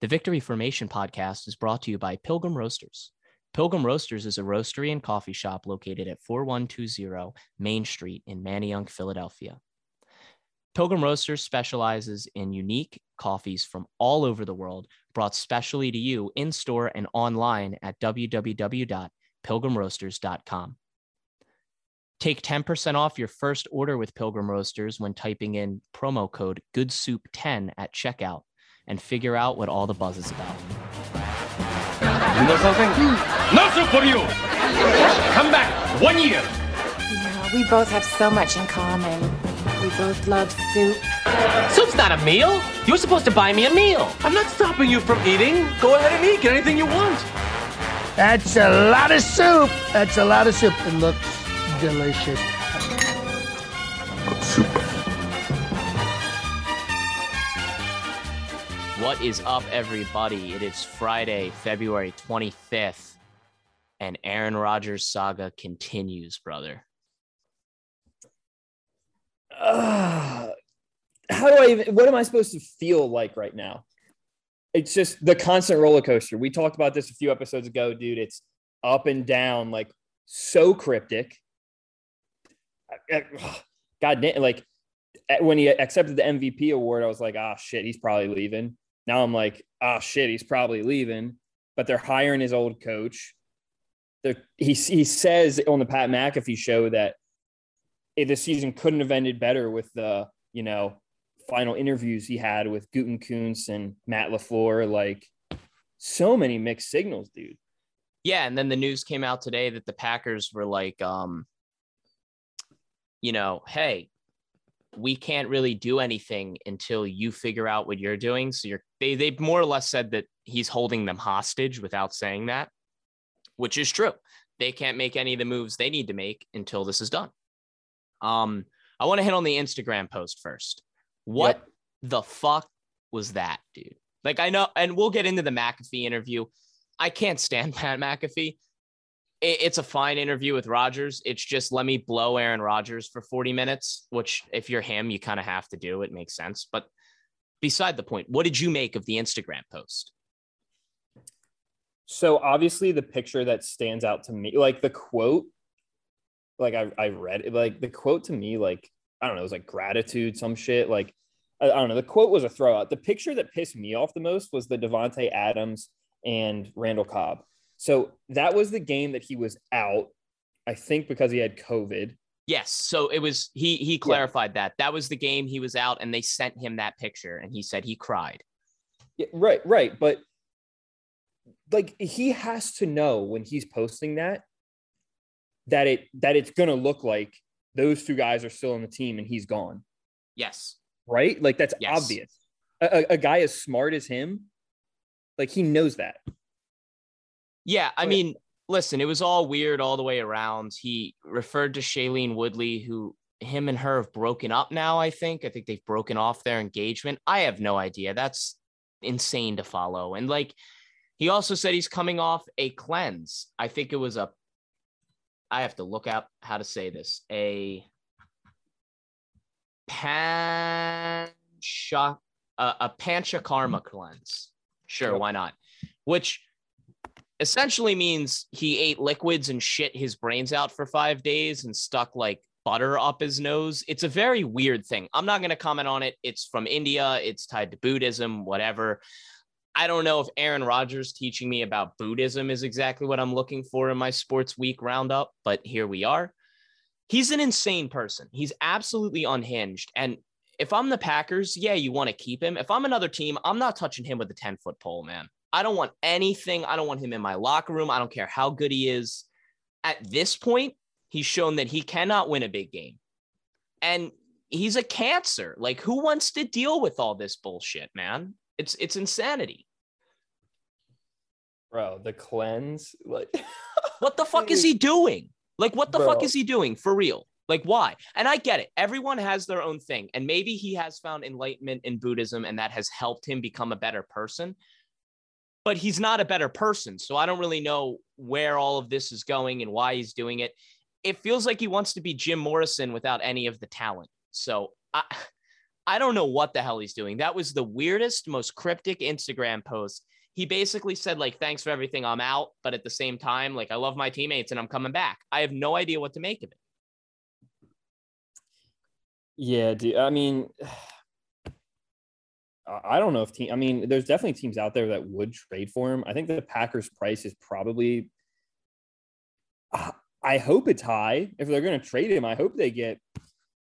The Victory Formation podcast is brought to you by Pilgrim Roasters. Pilgrim Roasters is a roastery and coffee shop located at 4120 Main Street in Manayunk, Philadelphia. Pilgrim Roasters specializes in unique coffees from all over the world, brought specially to you in store and online at www.pilgrimroasters.com. Take 10% off your first order with Pilgrim Roasters when typing in promo code GOODSOUP10 at checkout and figure out what all the buzz is about. You know something? No soup for you! Come back one year! Yeah, we both have so much in common. We both love soup. Soup's not a meal. You're supposed to buy me a meal. I'm not stopping you from eating. Go ahead and eat. Get anything you want. That's a lot of soup. That's a lot of soup. It looks delicious. What is up, everybody? It is Friday, February 25th, and Aaron Rodgers saga continues, brother. uh, how do I even, what am I supposed to feel like right now? It's just the constant roller coaster. We talked about this a few episodes ago, dude. It's up and down, like so cryptic. God damn, like when he accepted the MVP award, I was like, ah, shit, he's probably leaving. Now I'm like, ah, shit, he's probably leaving. But they're hiring his old coach. They're, he, he says on the Pat McAfee show that it, the season couldn't have ended better with the you know final interviews he had with Gutekunst and Matt LaFleur. Like so many mixed signals, dude. Yeah, and then the news came out today that the Packers were like, um, you know, hey, we can't really do anything until you figure out what you're doing. So you're they they more or less said that he's holding them hostage without saying that, which is true. They can't make any of the moves they need to make until this is done. Um, I want to hit on the Instagram post first. What yep. the fuck was that, dude? Like I know, and we'll get into the McAfee interview. I can't stand Pat McAfee. It, it's a fine interview with Rodgers. It's just let me blow Aaron Rodgers for 40 minutes, which if you're him, you kind of have to do. It makes sense. But beside the point, what did you make of the Instagram post? So obviously the picture that stands out to me, like the quote like I, I read it, like the quote to me, like, I don't know, it was like gratitude, some shit. Like, I, I don't know. The quote was a throwout. The picture that pissed me off the most was the Davante Adams and Randall Cobb. So that was the game that he was out, I think because he had COVID. Yes. So it was he he clarified yeah. that. That was the game he was out and they sent him that picture and he said he cried. Yeah, right, right. But like he has to know when he's posting that that it that it's going to look like those two guys are still on the team and he's gone. Yes. Right? Like that's yes. obvious. A, a, guy as smart as him, like he knows that. Yeah, I mean, listen, it was all weird all the way around. He referred to Shailene Woodley, who him and her have broken up now. I think. I think they've broken off their engagement. I have no idea. That's insane to follow. And like, he also said he's coming off a cleanse. I think it was a I have to look up how to say this. A pancha uh, a panchakarma cleanse. Sure, why not? Which essentially means he ate liquids and shit his brains out for five days and stuck like butter up his nose. It's a very weird thing. I'm not going to comment on it. It's from India. It's tied to Buddhism, whatever. I don't know if Aaron Rodgers teaching me about Buddhism is exactly what I'm looking for in my sports week roundup, but here we are. He's an insane person. He's absolutely unhinged. And if I'm the Packers, yeah, you want to keep him. If I'm another team, I'm not touching him with a 10 foot pole, man. I don't want anything. I don't want him in my locker room. I don't care how good he is. At this point, he's shown that he cannot win a big game. And he's a cancer. Like, who wants to deal with all this bullshit, man? It's it's insanity. Bro, the cleanse, like what the fuck is he doing? Like what the Bro. fuck is he doing for real? Like why? And I get it. Everyone has their own thing and maybe he has found enlightenment in Buddhism and that has helped him become a better person. But he's not a better person. So I don't really know where all of this is going and why he's doing it. It feels like he wants to be Jim Morrison without any of the talent. So I I don't know what the hell he's doing. That was the weirdest, most cryptic Instagram post. He basically said, like, thanks for everything, I'm out. But at the same time, like, I love my teammates and I'm coming back. I have no idea what to make of it. Yeah, dude. I mean, I don't know if team. I mean, there's definitely teams out there that would trade for him. I think the Packers' price is probably. I hope it's high. If they're going to trade him, I hope they get.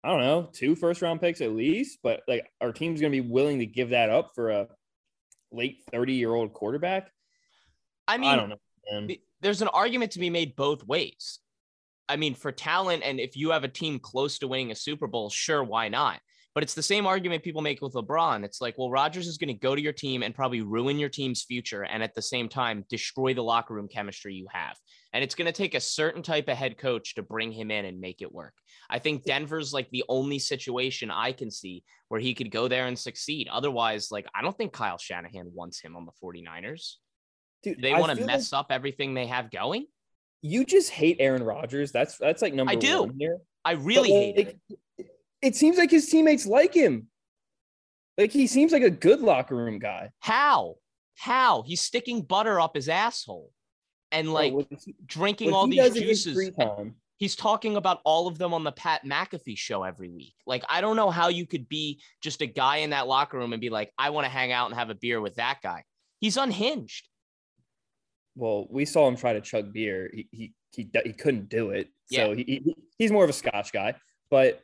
I don't know, two first round picks at least. But like, our team's going to be willing to give that up for a late thirty year old quarterback. I mean, I don't know. Man. there's an argument to be made both ways. I mean, for talent, and if you have a team close to winning a Super Bowl, sure, why not? But it's the same argument people make with LeBron. It's like, well, Rodgers is going to go to your team and probably ruin your team's future, and at the same time, destroy the locker room chemistry you have. And it's going to take a certain type of head coach to bring him in and make it work. I think Denver's like the only situation I can see where he could go there and succeed. Otherwise, like, I don't think Kyle Shanahan wants him on the 49ers. Dude, Do they want to mess like up everything they have going? You just hate Aaron Rodgers. That's that's like number I do. one here. I But, really hate like, It seems like his teammates like him. Like he seems like a good locker room guy. How? How? He's sticking butter up his asshole and like what he- drinking all these does in his juices. He's talking about all of them on the Pat McAfee show every week. Like, I don't know how you could be just a guy in that locker room and be like, I want to hang out and have a beer with that guy. He's unhinged. Well, we saw him try to chug beer. He he he, he couldn't do it. So Yeah. he, he he's more of a Scotch guy. But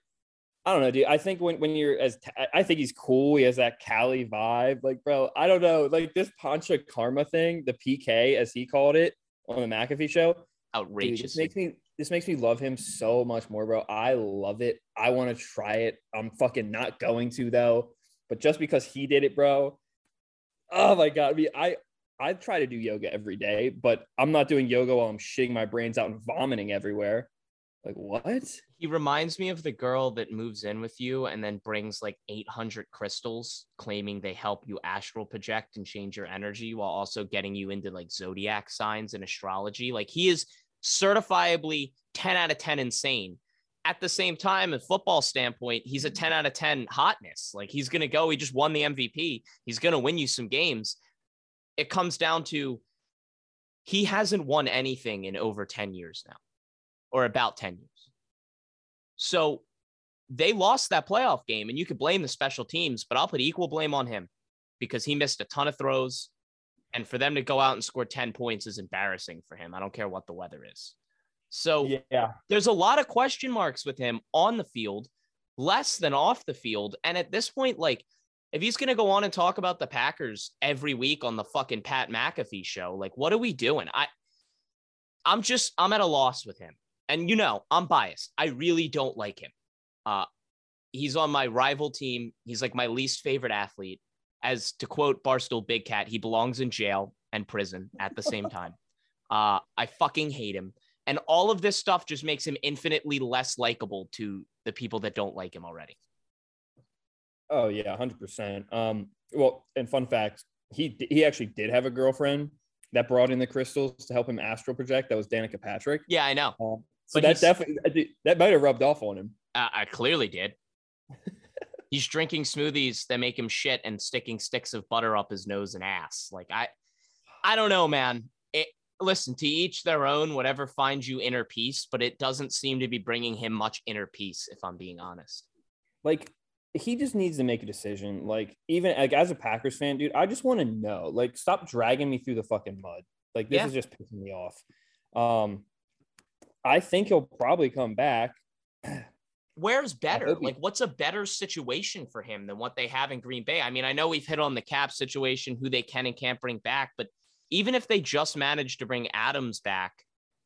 I don't know, dude. I think when, when you're as I- I think he's cool. He has that Cali vibe. Like, bro, I don't know. Like this Pancha Karma thing, the PK as he called it on the McAfee show. Dude, Outrageous. this makes me this makes me love him so much more, bro. I love it. I want to try it. I'm fucking not going to though. But just because he did it, bro. Oh my god. I mean, I I try to do yoga every day, but I'm not doing yoga while I'm shitting my brains out and vomiting everywhere. Like what? he reminds me of the girl that moves in with you and then brings like 800 crystals claiming they help you astral project and change your energy while also getting you into like zodiac signs and astrology. Like he is certifiably 10 out of 10 insane. At the same time a football standpoint he's a 10 out of 10 hotness. Like he's going to go he just won the mvp he's going to win you some games. It comes down to he hasn't won anything in over 10 years now or about 10 years so they lost that playoff game, and you could blame the special teams, but I'll put equal blame on him because he missed a ton of throws. And for them to go out and score 10 points is embarrassing for him. I don't care what the weather is. So Yeah. there's a lot of question marks with him on the field, less than off the field. And at this point, like, if he's going to go on and talk about the Packers every week on the fucking Pat McAfee show, like, what are we doing? I, I'm just, I'm at a loss with him. And you know, I'm biased. I really don't like him. Uh, he's on my rival team. He's like my least favorite athlete. As to quote Barstool Big Cat, he belongs in jail and prison at the same time. Uh, I fucking hate him. And all of this stuff just makes him infinitely less likable to the people that don't like him already. Oh yeah, hundred percent. Um, well, and fun fact, he he actually did have a girlfriend that brought in the crystals to help him astral project. That was Danica Patrick. Yeah, I know. Um, so But that definitely that might have rubbed off on him. Uh, I clearly did. He's drinking smoothies that make him shit and sticking sticks of butter up his nose and ass. Like I, I don't know, man. It listen to each their own. Whatever finds you inner peace, but it doesn't seem to be bringing him much inner peace. If I'm being honest. Like he just needs to make a decision. Like even like as a Packers fan, dude, I just want to know. Like stop dragging me through the fucking mud. Like this Yeah. is just pissing me off. Um, I think he'll probably come back. Where's better? Like, what's a better situation for him than what they have in Green Bay? I mean, I know we've hit on the cap situation, who they can and can't bring back, but even if they just manage to bring Adams back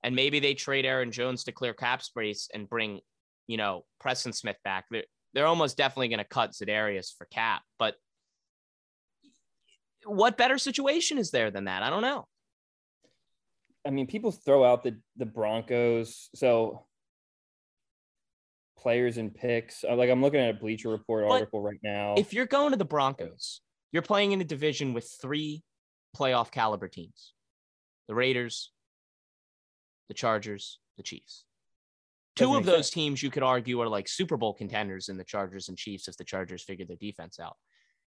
and maybe they trade Aaron Jones to clear cap space and bring, you know, Preston Smith back, they're, they're almost definitely going to cut Za'Darius for cap. But what better situation is there than that? I don't know. I mean, people throw out the the Broncos. So players and picks. uh, Like I'm looking at a Bleacher Report But article right now. If you're going to the Broncos, you're playing in a division with three playoff caliber teams the Raiders, the Chargers, the Chiefs. Two Doesn't of those teams you could argue are like Super Bowl contenders in the Chargers and Chiefs if the Chargers figure their defense out.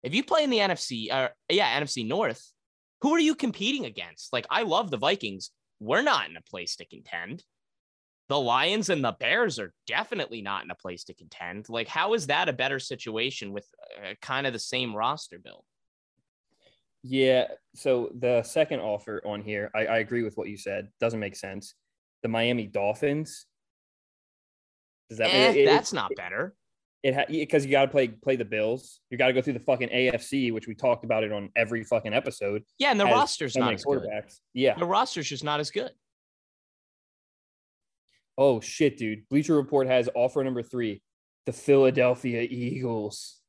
If you play in the NFC, uh, yeah, NFC North, who are you competing against? Like, I love the Vikings. We're not in a place to contend. The Lions and the Bears are definitely not in a place to contend. Like, how is that a better situation with uh, kind of the same roster build? Yeah. So the second offer on here, I, I agree with what you said. Doesn't make sense. The Miami Dolphins. Does that Eh, it- it- that's not better. It because you got to play play the Bills. You got to go through the fucking AFC, which we talked about it on every fucking episode. Yeah, and the roster's so not as good. quarterbacks. Yeah. The roster's just not as good. Oh shit, dude. Bleacher Report has offer number three: the Philadelphia Eagles.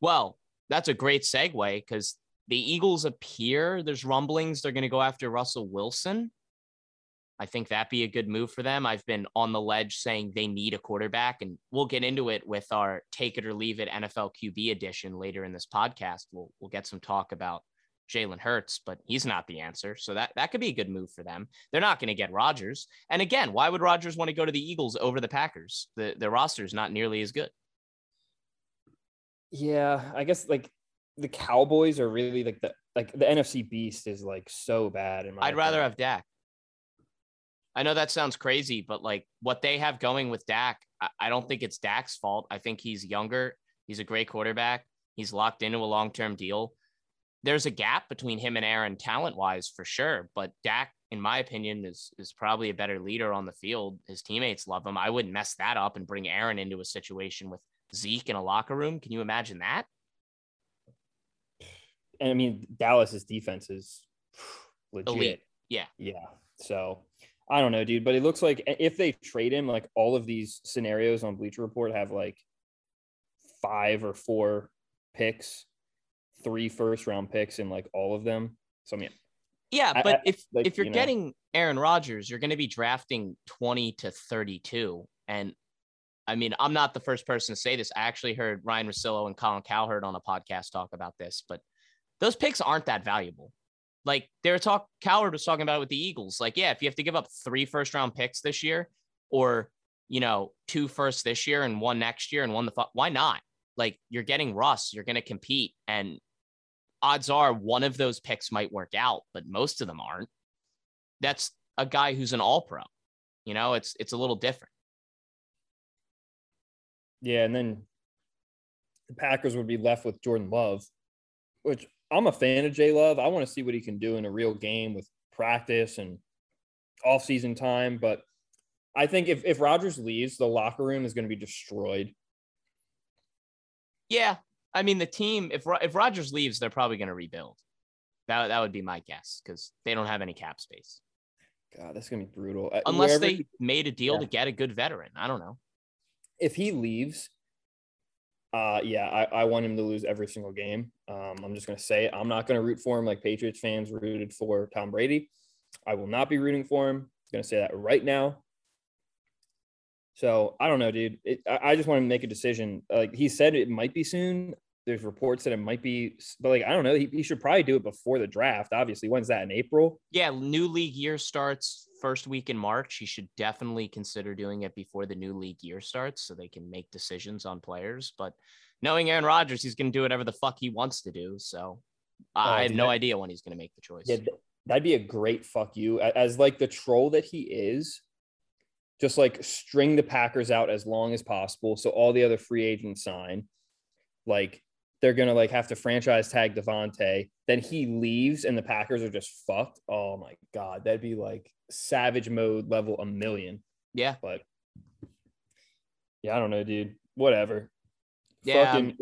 Well, that's a great segue because the Eagles appear there's rumblings they're going to go after Russell Wilson. I think that'd be a good move for them. I've been on the ledge saying they need a quarterback, and we'll get into it with our take it or leave it NFL QB edition later in this podcast. We'll we'll get some talk about Jalen Hurts, but he's not the answer. So that that could be a good move for them. They're not going to get Rodgers. And again, why would Rodgers want to go to the Eagles over the Packers? The the roster is not nearly as good. Yeah, I guess like the Cowboys are really like the like the NFC Beast is like so bad. In my I'd rather have Dak. I know that sounds crazy, but like what they have going with Dak, I, I don't think it's Dak's fault. I think he's younger. He's a great quarterback. He's locked into a long term deal. There's a gap between him and Aaron talent wise for sure, but Dak, in my opinion, is is probably a better leader on the field. His teammates love him. I wouldn't mess that up and bring Aaron into a situation with Zeke in a locker room. Can you imagine that? And I mean, Dallas's defense is legit. Elite. Yeah. Yeah. So I don't know, dude. But it looks like if they trade him, like all of these scenarios on Bleacher Report have like five or four picks, three first round picks in like all of them. So I mean, Yeah, I- but I- if like, if you're you know. getting Aaron Rodgers, you're going to be drafting 20 to 32. And I mean, I'm not the first person to say this. I actually heard Ryan Russillo and Colin Cowherd on a podcast talk about this, but those picks aren't that valuable. Like they were talk Cowherd was talking about it with the Eagles. Like, yeah, if you have to give up three first round picks this year, or you know, two first this year and one next year and one the fu- why not? Like you're getting Russ, you're to compete, and odds are one of those picks might work out, but most of them aren't. That's a guy who's an all pro. You know, it's it's a little different. yeah, and then the Packers would be left with Jordan Love, which I'm a fan of Jay Love. I want to see what he can do in a real game with practice and off-season time. But I think if if Rodgers leaves, the locker room is going to be destroyed. Yeah, I mean the team. If if Rodgers leaves, they're probably going to rebuild. That that would be my guess because they don't have any cap space God, that's gonna be brutal. Uh, unless wherever they he- made a deal Yeah. to get a good veteran. I don't know. if he leaves, uh, yeah, I, I want him to lose every single game. Um, I'm just gonna say it. I'm not gonna root for him like Patriots fans rooted for Tom Brady. I will not be rooting for him. I'm gonna say that right now. So I don't know, dude. It, I, I just want to make a decision. Like he said, it might be soon. There's reports that it might be, but like I don't know. He, he should probably do it before the draft. Obviously, when's that in April? Yeah, new league year starts first week in March. He should definitely consider doing it before the new league year starts so they can make decisions on players. But knowing Aaron Rodgers, he's going to do whatever the fuck he wants to do. So I Oh, have no that- idea when he's going to make the choice. Yeah, that'd be a great fuck you. As like the troll that he is, just like string the Packers out as long as possible. So all the other free agents sign. Like they're gonna like have to franchise tag Davante. Then he leaves and the Packers are just fucked. Oh my god, that'd be like savage mode level a million. Yeah. But yeah, I don't know, dude. Whatever. Yeah, Fucking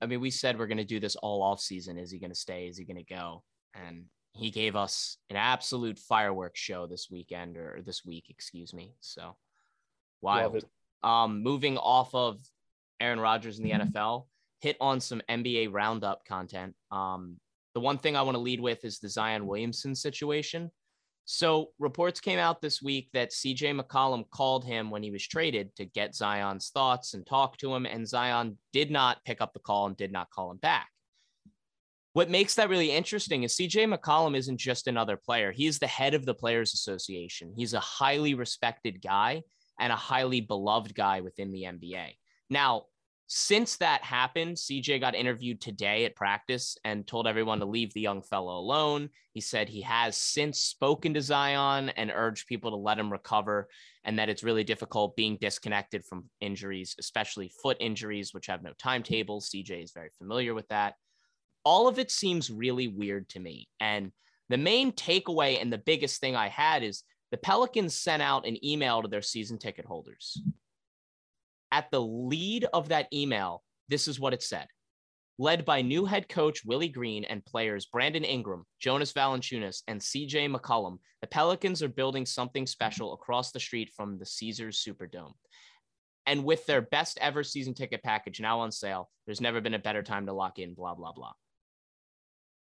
I mean, we said we're going to do this all off season. Is he going to stay? Is he going to go? And he gave us an absolute fireworks show this weekend or this week, excuse me. So wild. Um, moving off of Aaron Rodgers in the NFL, hit on some NBA roundup content. Um, the one thing I want to lead with is the Zion Williamson situation. So reports came out this week that CJ McCollum called him when he was traded to get Zion's thoughts and talk to him, and Zion did not pick up the call and did not call him back. What makes that really interesting is CJ McCollum isn't just another player. He's the head of the Players Association. He's a highly respected guy. and a highly beloved guy within the NBA. Now, since that happened, CJ got interviewed today at practice and told everyone to leave the young fellow alone. He said he has since spoken to Zion and urged people to let him recover and that it's really difficult being disconnected from injuries, especially foot injuries, which have no timetables. CJ is very familiar with that. All of it seems really weird to me. And the main takeaway and the biggest thing I had is the Pelicans sent out an email to their season ticket holders at the lead of that email, this is what it said. Led by new head coach Willie Green and players Brandon Ingram, Jonas Valanciunas, and CJ McCollum, the Pelicans are building something special across the street from the Caesars Superdome. And with their best ever season ticket package now on sale, there's never been a better time to lock in, blah, blah, blah.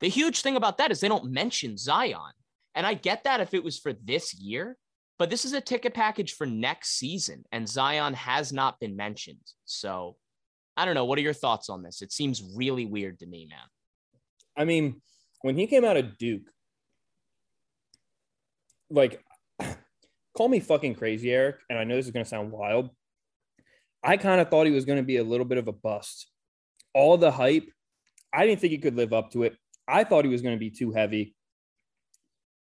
The huge thing about that is they don't mention Zion. And I get that if it was for this year, but this is a ticket package for next season, and Zion has not been mentioned. So I don't know. What are your thoughts on this? It seems really weird to me, man. I mean, when he came out of Duke, like, call me fucking crazy, Eric, and I know this is going to sound wild. I kind of thought he was going to be a little bit of a bust. All the hype, I didn't think he could live up to it. I thought he was going to be too heavy.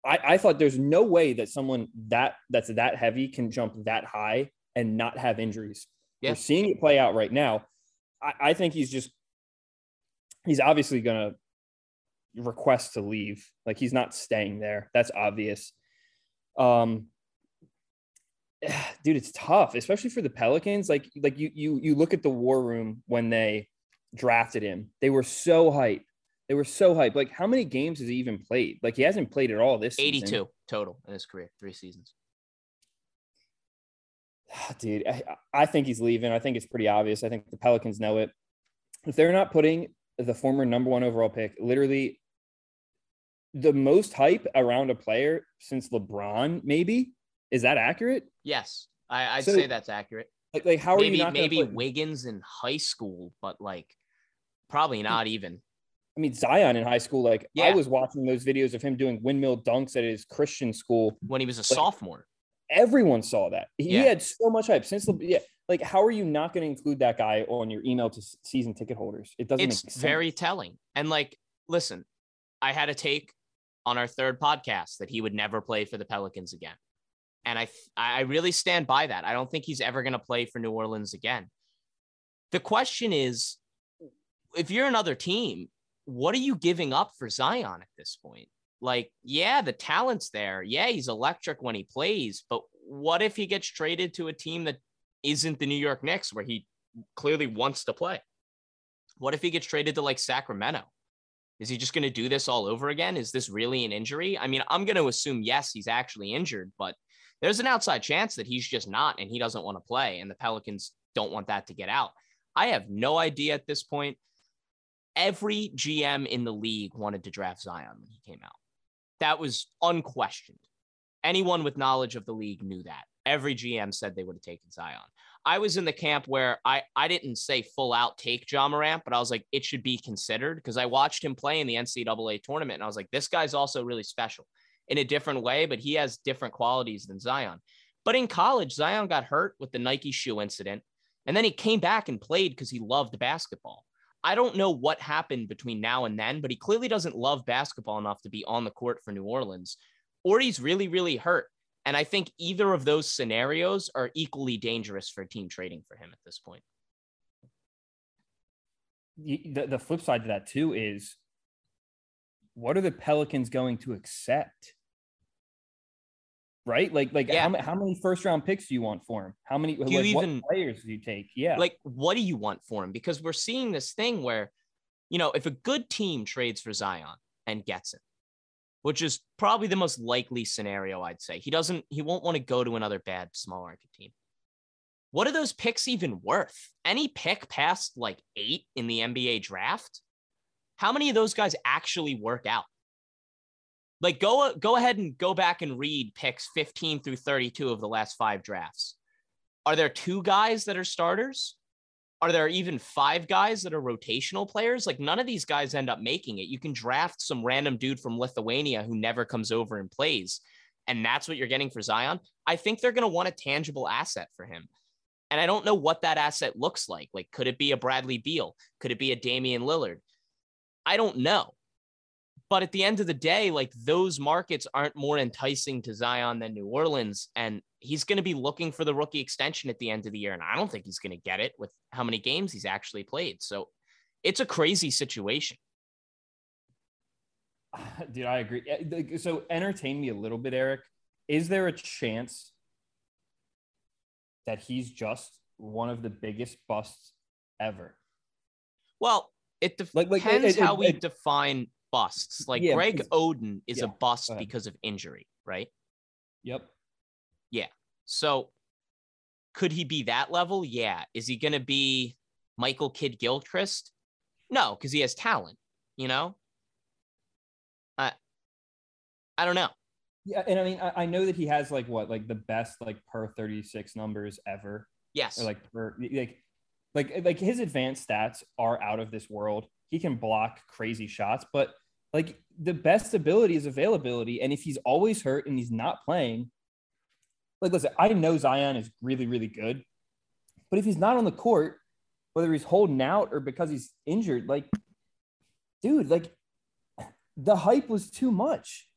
I, I thought there's no way that someone that that's that heavy can jump that high and not have injuries. Yeah. We're seeing it play out right now. I, I think he's just he's obviously gonna request to leave. Like he's not staying there. That's obvious. Um dude, it's tough, especially for the Pelicans. Like like you you you look at the war room when they drafted him. They were so hyped. They were so hyped. Like, how many games has he even played? Like, he hasn't played at all this 82 season. total in his career, three seasons. Dude, I, I think he's leaving. I think it's pretty obvious. I think the Pelicans know it. If they're not putting the former number one overall pick, literally the most hype around a player since LeBron, maybe, is that accurate? Yes, I, would so, say that's accurate. Like, like how maybe, are you maybe Wiggins in high school, but like probably not even. I mean, Zion in high school, like yeah. I was watching those videos of him doing windmill dunks at his Christian school when he was a like, sophomore. Everyone saw that. He yeah. had so much hype since the yeah. Like, how are you not going to include that guy on your email to season ticket holders? It doesn't. It's very telling. And like, listen, I had a take on our third podcast that he would never play for the Pelicans again, and I I really stand by that. I don't think he's ever going to play for New Orleans again. The question is, if you're another team what are you giving up for Zion at this point? Like, yeah, the talent's there. Yeah, he's electric when he plays, but what if he gets traded to a team that isn't the New York Knicks where he clearly wants to play? What if he gets traded to like Sacramento? Is he just going to do this all over again? Is this really an injury? I mean, I'm going to assume yes, he's actually injured, but there's an outside chance that he's just not and he doesn't want to play, and the Pelicans don't want that to get out. I have no idea at this point every GM in the league wanted to draft Zion when he came out. That was unquestioned. Anyone with knowledge of the league knew that. Every GM said they would have taken Zion. I was in the camp where I, I didn't say full out take Ja Morant, but I was like, it should be considered because I watched him play in the NCAA tournament. And I was like, this guy's also really special in a different way, but he has different qualities than Zion. But in college, Zion got hurt with the Nike shoe incident. And then he came back and played because he loved basketball. I don't know what happened between now and then, but he clearly doesn't love basketball enough to be on the court for New Orleans, or he's really, really hurt. And I think either of those scenarios are equally dangerous for team trading for him at this point. The, the flip side to that, too, is what are the Pelicans going to accept? Right? Like, like yeah. how, how, many first round picks do you want for him? How many do like, even, players do you take? Yeah. Like, what do you want for him? Because we're seeing this thing where, you know, if a good team trades for Zion and gets him, which is probably the most likely scenario, I'd say he doesn't, he won't want to go to another bad small market team. What are those picks even worth? Any pick past like eight in the NBA draft? How many of those guys actually work out? Like go uh, go ahead and go back and read picks 15 through 32 of the last five drafts. Are there two guys that are starters? Are there even five guys that are rotational players? Like none of these guys end up making it. You can draft some random dude from Lithuania who never comes over and plays. and that's what you're getting for Zion, I think they're going to want a tangible asset for him. And I don't know what that asset looks like. Like, could it be a Bradley Beal? Could it be a Damian Lillard? I don't know. But at the end of the day, like those markets aren't more enticing to Zion than New Orleans. And he's going to be looking for the rookie extension at the end of the year. And I don't think he's going to get it with how many games he's actually played. So it's a crazy situation. Dude, I agree. So entertain me a little bit, Eric. Is there a chance that he's just one of the biggest busts ever? Well, it depends like, like, it, it, how we define busts. Like yeah, Greg Oden is yeah, a bust because of injury, right? Yep. Yeah. So could he be that level? Yeah. Is he going to be Michael Kidd Gilchrist? No, because he has talent, you know? I, I don't know. Yeah, and I mean, I, I, know that he has like what, like the best like per thirty six numbers ever. Yes. Or like per like, like like his advanced stats are out of this world. He can block crazy shots, but like the best ability is availability. And if he's always hurt and he's not playing, like listen, I know Zion is really, really good, but if he's not on the court, whether he's holding out or because he's injured, like, dude, like the hype was too much.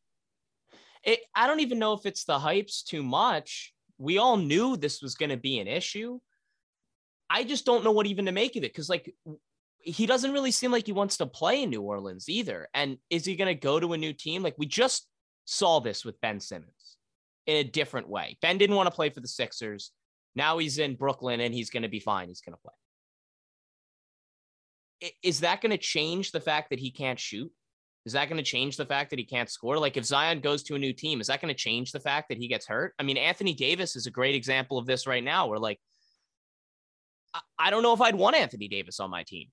It, I don't even know if it's the hype's too much. We all knew this was going to be an issue. I just don't know what even to make of it because, like, he doesn't really seem like he wants to play in New Orleans either. And is he going to go to a new team? Like we just saw this with Ben Simmons in a different way. Ben didn't want to play for the Sixers. Now he's in Brooklyn and he's going to be fine. He's going to play. Is that going to change the fact that he can't shoot? Is that going to change the fact that he can't score? Like if Zion goes to a new team, is that going to change the fact that he gets hurt? I mean, Anthony Davis is a great example of this right now where like I don't know if I'd want Anthony Davis on my team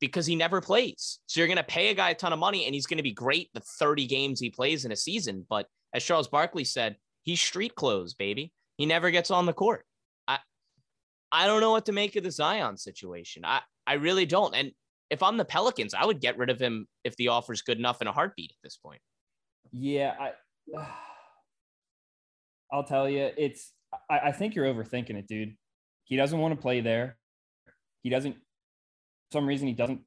because he never plays. So you're going to pay a guy a ton of money and he's going to be great the 30 games he plays in a season. But as Charles Barkley said, he's street clothes, baby. He never gets on the court. I I don't know what to make of the Zion situation. I, I really don't. And if I'm the Pelicans, I would get rid of him if the offer's good enough in a heartbeat at this point. Yeah, I I'll tell you, it's I, I think you're overthinking it, dude. He doesn't want to play there. He doesn't some reason he doesn't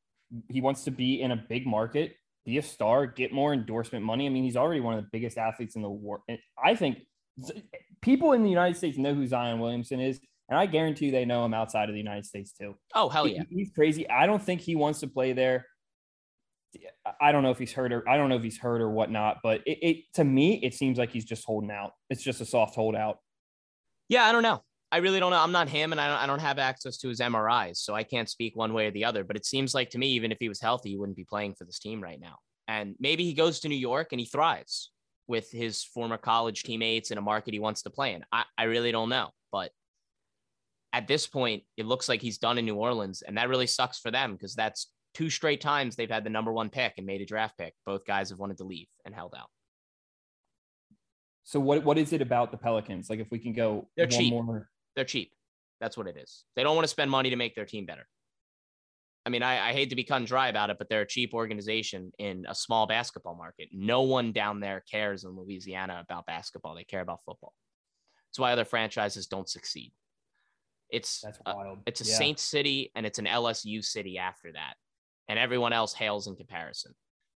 he wants to be in a big market be a star get more endorsement money i mean he's already one of the biggest athletes in the world and i think people in the united states know who zion williamson is and i guarantee they know him outside of the united states too oh hell yeah he, he's crazy i don't think he wants to play there I don't know if he's hurt or I don't know if he's hurt or whatnot, but it, it to me it seems like he's just holding out. It's just a soft holdout. Yeah, I don't know. I really don't know. I'm not him, and I don't, I don't have access to his MRIs, so I can't speak one way or the other. But it seems like to me, even if he was healthy, he wouldn't be playing for this team right now. And maybe he goes to New York and he thrives with his former college teammates in a market he wants to play in. I, I really don't know. But at this point, it looks like he's done in New Orleans, and that really sucks for them because that's two straight times they've had the number one pick and made a draft pick. Both guys have wanted to leave and held out. So what what is it about the Pelicans? Like if we can go they're cheap. More... They're cheap. That's what it is. They don't want to spend money to make their team better. I mean, I, I hate to be cut and dry about it, but they're a cheap organization in a small basketball market. No one down there cares in Louisiana about basketball. They care about football. That's why other franchises don't succeed. It's That's uh, wild. A, it's a yeah. Saint city and it's an LSU city after that. And everyone else hails in comparison.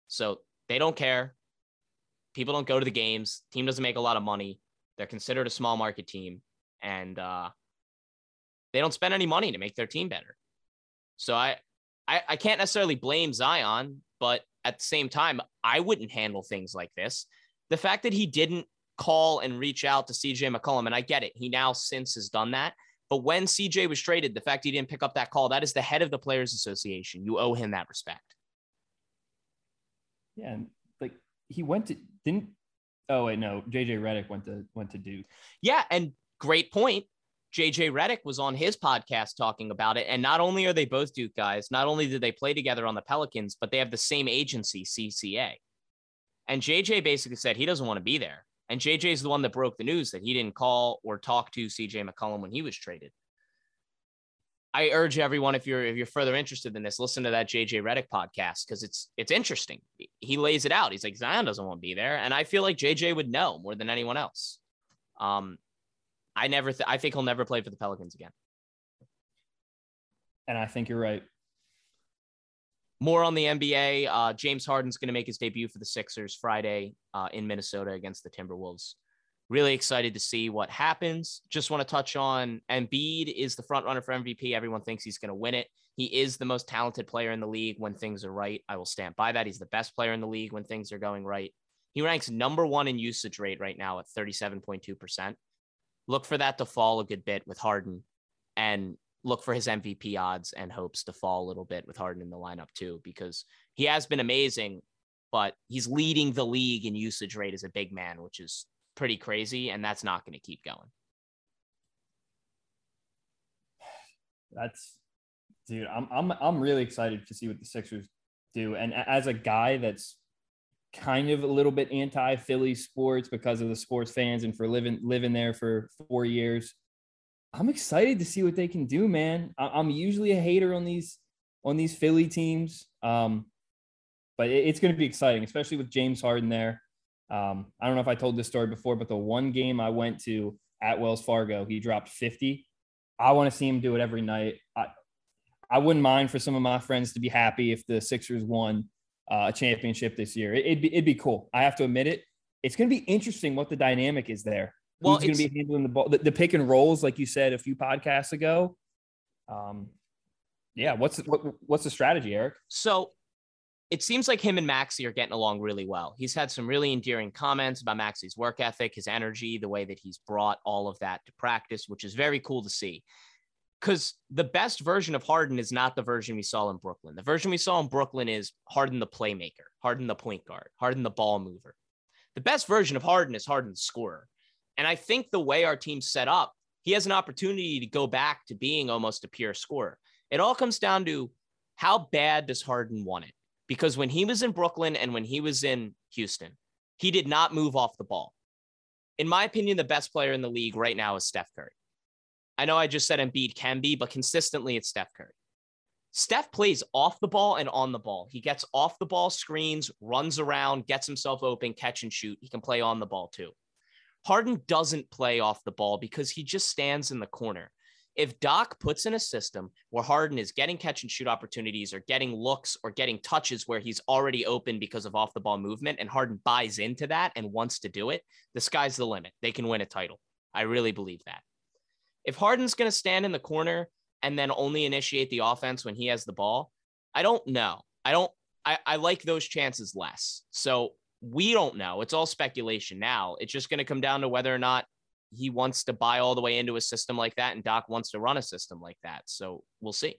So they don't care. People don't go to the games. Team doesn't make a lot of money. They're considered a small market team and uh, they don't spend any money to make their team better. So I, I, I can't necessarily blame Zion, but at the same time, I wouldn't handle things like this. The fact that he didn't call and reach out to CJ McCollum, and I get it, he now since has done that. But when CJ was traded, the fact he didn't pick up that call, that is the head of the Players Association. You owe him that respect. Yeah, and like he went to didn't. Oh wait, no, JJ Redick went to went to Duke. Yeah, and great point. JJ Redick was on his podcast talking about it. And not only are they both Duke guys, not only did they play together on the Pelicans, but they have the same agency, CCA. And JJ basically said he doesn't want to be there. And JJ is the one that broke the news that he didn't call or talk to CJ McCollum when he was traded. I urge everyone if you're if you're further interested in this, listen to that JJ Redick podcast because it's it's interesting. He lays it out. He's like Zion doesn't want to be there, and I feel like JJ would know more than anyone else. Um, I never th- I think he'll never play for the Pelicans again. And I think you're right. More on the NBA. Uh, James Harden's going to make his debut for the Sixers Friday uh, in Minnesota against the Timberwolves. Really excited to see what happens. Just want to touch on Embiid is the front runner for MVP. Everyone thinks he's going to win it. He is the most talented player in the league when things are right. I will stand by that. He's the best player in the league when things are going right. He ranks number one in usage rate right now at 37.2%. Look for that to fall a good bit with Harden and look for his MVP odds and hopes to fall a little bit with Harden in the lineup too, because he has been amazing, but he's leading the league in usage rate as a big man, which is pretty crazy, and that's not going to keep going. That's dude. I'm I'm I'm really excited to see what the Sixers do. And as a guy that's kind of a little bit anti Philly sports because of the sports fans and for living living there for four years, I'm excited to see what they can do, man. I'm usually a hater on these on these Philly teams, um, but it's going to be exciting, especially with James Harden there. Um, I don't know if I told this story before, but the one game I went to at Wells Fargo, he dropped 50. I want to see him do it every night. I, I wouldn't mind for some of my friends to be happy if the Sixers won uh, a championship this year. It, would be it'd be cool. I have to admit it. It's going to be interesting what the dynamic is there. Well, Who's going to be handling the ball, the, the, pick and rolls, like you said a few podcasts ago. Um, yeah. What's what, what's the strategy, Eric? So it seems like him and Maxey are getting along really well. He's had some really endearing comments about Maxey's work ethic, his energy, the way that he's brought all of that to practice, which is very cool to see. Because the best version of Harden is not the version we saw in Brooklyn. The version we saw in Brooklyn is Harden the playmaker, Harden the point guard, Harden the ball mover. The best version of Harden is Harden the scorer. And I think the way our team's set up, he has an opportunity to go back to being almost a pure scorer. It all comes down to how bad does Harden want it? because when he was in Brooklyn and when he was in Houston, he did not move off the ball. In my opinion, the best player in the league right now is Steph Curry. I know I just said Embiid can be, but consistently it's Steph Curry. Steph plays off the ball and on the ball. He gets off the ball screens, runs around, gets himself open, catch and shoot. He can play on the ball too. Harden doesn't play off the ball because he just stands in the corner if Doc puts in a system where Harden is getting catch and shoot opportunities or getting looks or getting touches where he's already open because of off the ball movement and Harden buys into that and wants to do it, the sky's the limit. They can win a title. I really believe that. If Harden's going to stand in the corner and then only initiate the offense when he has the ball, I don't know. I don't, I, I like those chances less. So we don't know. It's all speculation now. It's just going to come down to whether or not he wants to buy all the way into a system like that, and Doc wants to run a system like that. So we'll see.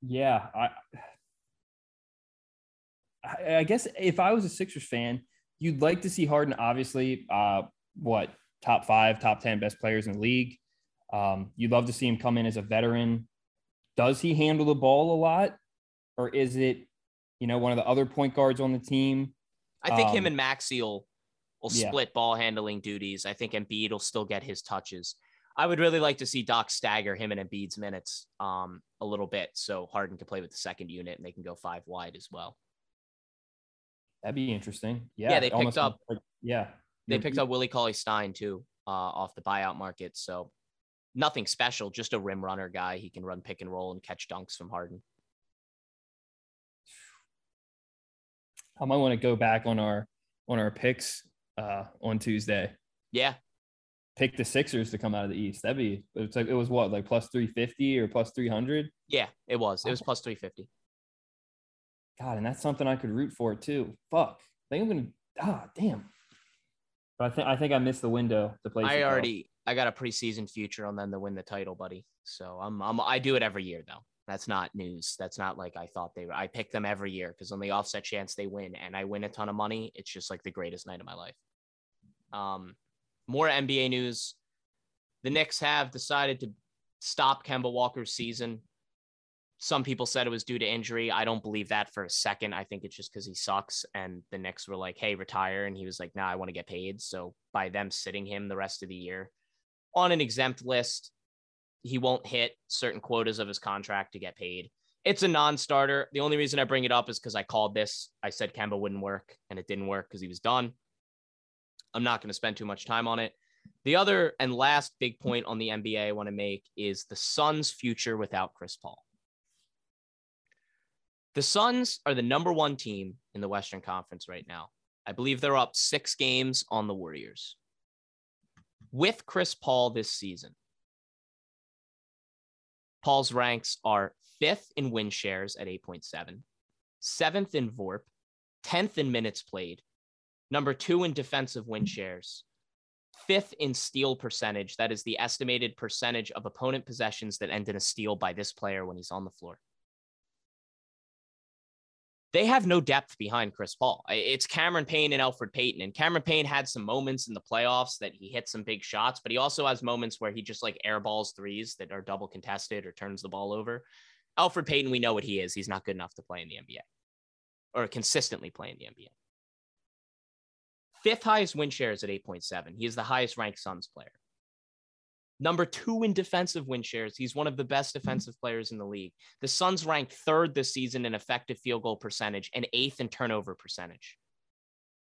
Yeah, I, I guess if I was a Sixers fan, you'd like to see Harden. Obviously, uh, what top five, top ten best players in the league. Um, you'd love to see him come in as a veteran. Does he handle the ball a lot, or is it, you know, one of the other point guards on the team? I think um, him and Maxey will will yeah. split ball handling duties. I think Embiid will still get his touches. I would really like to see Doc stagger him and Embiid's minutes um, a little bit so Harden can play with the second unit and they can go five wide as well. That'd be interesting. Yeah. Yeah, they picked up. Like, yeah. They picked up Willie Cauley Stein too uh, off the buyout market. So nothing special, just a rim runner guy. He can run pick and roll and catch dunks from Harden. I might want to go back on our on our picks uh, on Tuesday. Yeah. Pick the Sixers to come out of the East. That'd be it's like it was what like plus three fifty or plus three hundred. Yeah, it was. It was plus three fifty. God, and that's something I could root for too. Fuck, I think I'm gonna. Ah, damn. I think I think I missed the window to play. I already I got a preseason future on them to win the title, buddy. So I'm I'm I do it every year though. That's not news. That's not like I thought they were. I pick them every year because on the offset chance they win and I win a ton of money, it's just like the greatest night of my life. Um, more NBA news. The Knicks have decided to stop Kemba Walker's season. Some people said it was due to injury. I don't believe that for a second. I think it's just because he sucks. And the Knicks were like, hey, retire. And he was like, nah, I want to get paid. So by them sitting him the rest of the year on an exempt list, he won't hit certain quotas of his contract to get paid. It's a non-starter. The only reason I bring it up is because I called this. I said Kemba wouldn't work, and it didn't work because he was done. I'm not going to spend too much time on it. The other and last big point on the NBA I want to make is the Suns' future without Chris Paul. The Suns are the number one team in the Western Conference right now. I believe they're up six games on the Warriors. With Chris Paul this season, Paul's ranks are fifth in win shares at 8.7, seventh in VORP, 10th in minutes played, number two in defensive win shares, fifth in steal percentage. That is the estimated percentage of opponent possessions that end in a steal by this player when he's on the floor they have no depth behind Chris Paul. It's Cameron Payne and Elfrid Payton. And Cameron Payne had some moments in the playoffs that he hit some big shots, but he also has moments where he just like airballs threes that are double contested or turns the ball over. Elfrid Payton, we know what he is. He's not good enough to play in the NBA or consistently play in the NBA. Fifth highest win shares at 8.7. He is the highest ranked Suns player. Number two in defensive win shares. He's one of the best mm-hmm. defensive players in the league. The Suns ranked third this season in effective field goal percentage and eighth in turnover percentage.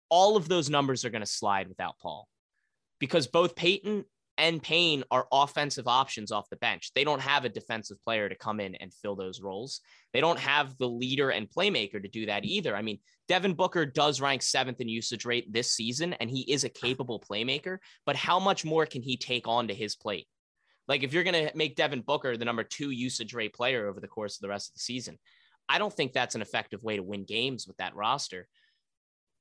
All of those numbers are going to slide without Paul because both Payton and Payne are offensive options off the bench. They don't have a defensive player to come in and fill those roles. They don't have the leader and playmaker to do that either. I mean, Devin Booker does rank seventh in usage rate this season, and he is a capable playmaker, but how much more can he take on to his plate? Like, if you're going to make Devin Booker the number two usage rate player over the course of the rest of the season, I don't think that's an effective way to win games with that roster.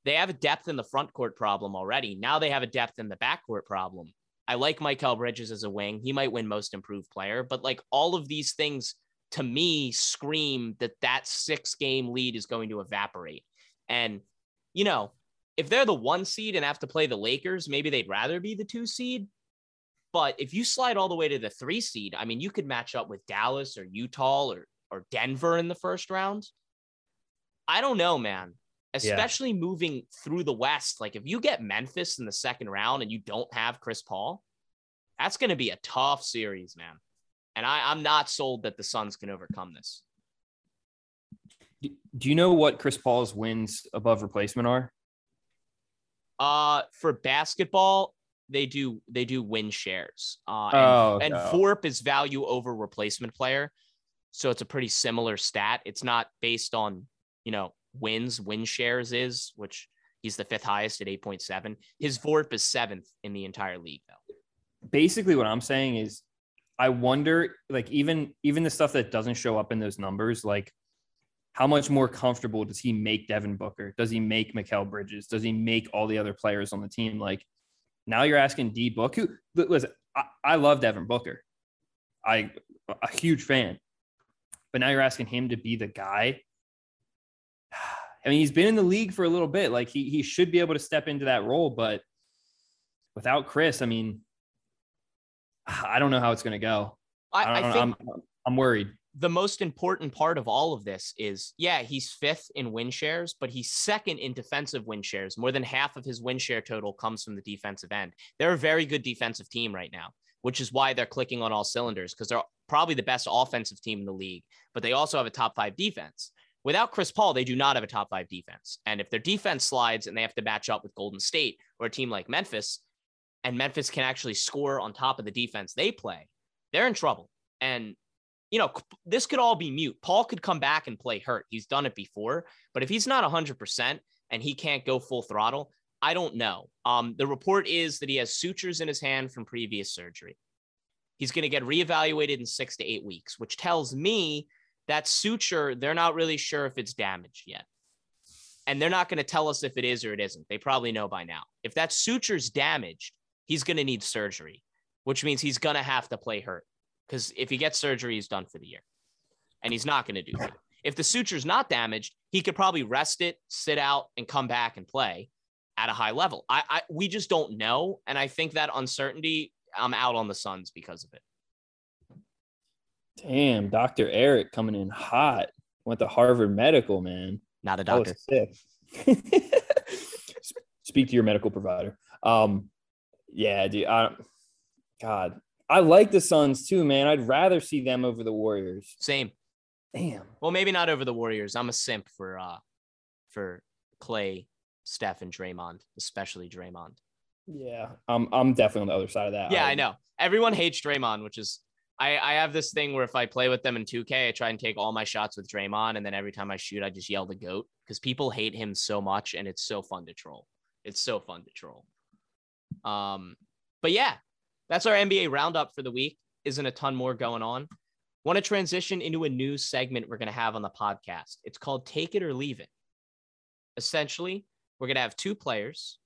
They have a depth in the front court problem already. Now they have a depth in the backcourt problem. I like Mikal Bridges as a wing. He might win most improved player, but like all of these things to me scream that that six game lead is going to evaporate. And, you know, if they're the one seed and have to play the Lakers, maybe they'd rather be the two seed. But if you slide all the way to the three seed, I mean, you could match up with Dallas or Utah or, or Denver in the first round. I don't know, man especially yeah. moving through the West. Like if you get Memphis in the second round and you don't have Chris Paul, that's going to be a tough series, man. And I, I'm not sold that the Suns can overcome this. Do you know what Chris Paul's wins above replacement are? Uh, for basketball, they do they do win shares. Uh, and, oh, and VORP is value over replacement player, so it's a pretty similar stat. It's not based on you know wins, win shares is, which he's the fifth highest at 8.7. His VORP is seventh in the entire league, though. Basically, what I'm saying is I wonder, like, even even the stuff that doesn't show up in those numbers, like how much more comfortable does he make Devin Booker? Does he make Mikal Bridges? Does he make all the other players on the team? Like now you're asking D Book, who listen, I, I love Devin Booker. I a huge fan. But now you're asking him to be the guy I mean, he's been in the league for a little bit. Like he he should be able to step into that role, but without Chris, I mean, I don't know how it's going to go. I, I, I think I'm, I'm worried. The most important part of all of this is, yeah, he's fifth in win shares, but he's second in defensive win shares. More than half of his win share total comes from the defensive end. They're a very good defensive team right now, which is why they're clicking on all cylinders because they're probably the best offensive team in the league, but they also have a top five defense. Without Chris Paul, they do not have a top five defense. And if their defense slides and they have to match up with Golden State or a team like Memphis, and Memphis can actually score on top of the defense they play, they're in trouble. And, you know, this could all be mute. Paul could come back and play hurt. He's done it before. But if he's not 100% and he can't go full throttle, I don't know. Um, the report is that he has sutures in his hand from previous surgery. He's going to get reevaluated in six to eight weeks, which tells me that suture, they're not really sure if it's damaged yet. And they're not going to tell us if it is or it isn't. They probably know by now. If that suture's damaged, he's going to need surgery, which means he's going to have to play hurt. Because if he gets surgery, he's done for the year. And he's not going to do that. If the suture's not damaged, he could probably rest it, sit out, and come back and play at a high level. I, I we just don't know. And I think that uncertainty, I'm out on the Suns because of it. Damn, Dr. Eric coming in hot. Went to Harvard Medical, man. Not a doctor. Speak to your medical provider. Um, yeah, dude. I, God, I like the Suns too, man. I'd rather see them over the Warriors. Same. Damn. Well, maybe not over the Warriors. I'm a simp for uh for Clay, Steph, and Draymond, especially Draymond. Yeah, I'm I'm definitely on the other side of that. Yeah, I know. Everyone hates Draymond, which is I, I have this thing where if I play with them in 2K, I try and take all my shots with Draymond, and then every time I shoot, I just yell the goat because people hate him so much, and it's so fun to troll. It's so fun to troll. Um, but yeah, that's our NBA roundup for the week. Isn't a ton more going on. Want to transition into a new segment we're going to have on the podcast. It's called Take It or Leave It. Essentially, we're going to have two players,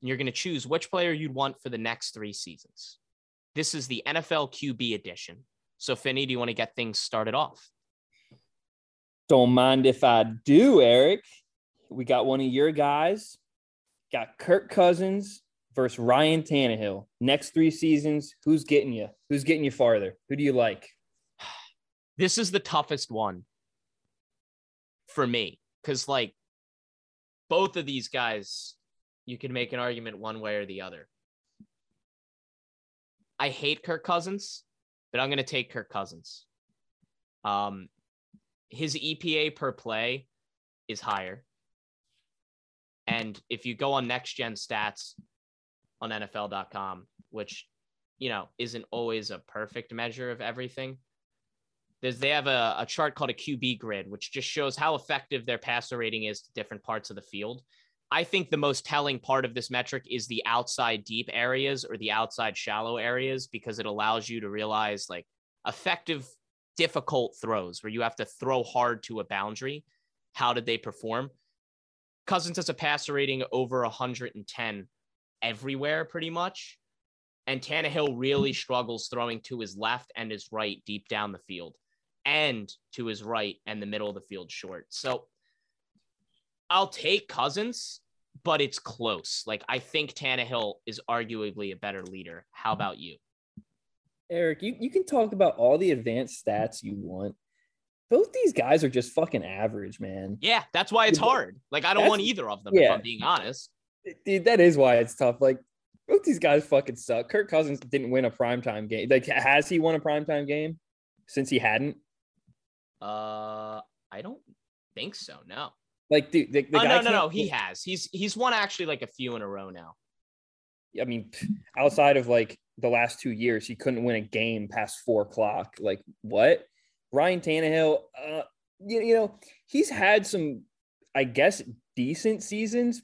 and you're going to choose which player you'd want for the next three seasons. This is the NFL QB edition. So, Finny, do you want to get things started off? Don't mind if I do, Eric. We got one of your guys. Got Kirk Cousins versus Ryan Tannehill. Next three seasons, who's getting you? Who's getting you farther? Who do you like? This is the toughest one for me because, like, both of these guys, you can make an argument one way or the other. I hate Kirk Cousins, but I'm going to take Kirk Cousins. Um, his EPA per play is higher. And if you go on next gen stats on NFL.com, which, you know, isn't always a perfect measure of everything, there's, they have a, a chart called a QB grid, which just shows how effective their passer rating is to different parts of the field. I think the most telling part of this metric is the outside deep areas or the outside shallow areas because it allows you to realize like effective, difficult throws where you have to throw hard to a boundary. How did they perform? Cousins has a passer rating over 110 everywhere, pretty much. And Tannehill really mm-hmm. struggles throwing to his left and his right deep down the field and to his right and the middle of the field short. So I'll take Cousins, but it's close. Like I think Tannehill is arguably a better leader. How about you? Eric, you, you can talk about all the advanced stats you want. Both these guys are just fucking average, man. Yeah, that's why it's hard. Like I don't That's- want either of them, yeah. if I'm being honest. Dude, that is why it's tough. Like both these guys fucking suck. Kirk Cousins didn't win a primetime game. Like, has he won a primetime game since he hadn't? Uh I don't think so. No. Like, dude, the, the oh guy no, no, no. He has. He's he's won actually like a few in a row now. I mean, outside of like the last two years, he couldn't win a game past four o'clock. Like, what? Ryan Tannehill, uh, you, you know, he's had some, I guess, decent seasons,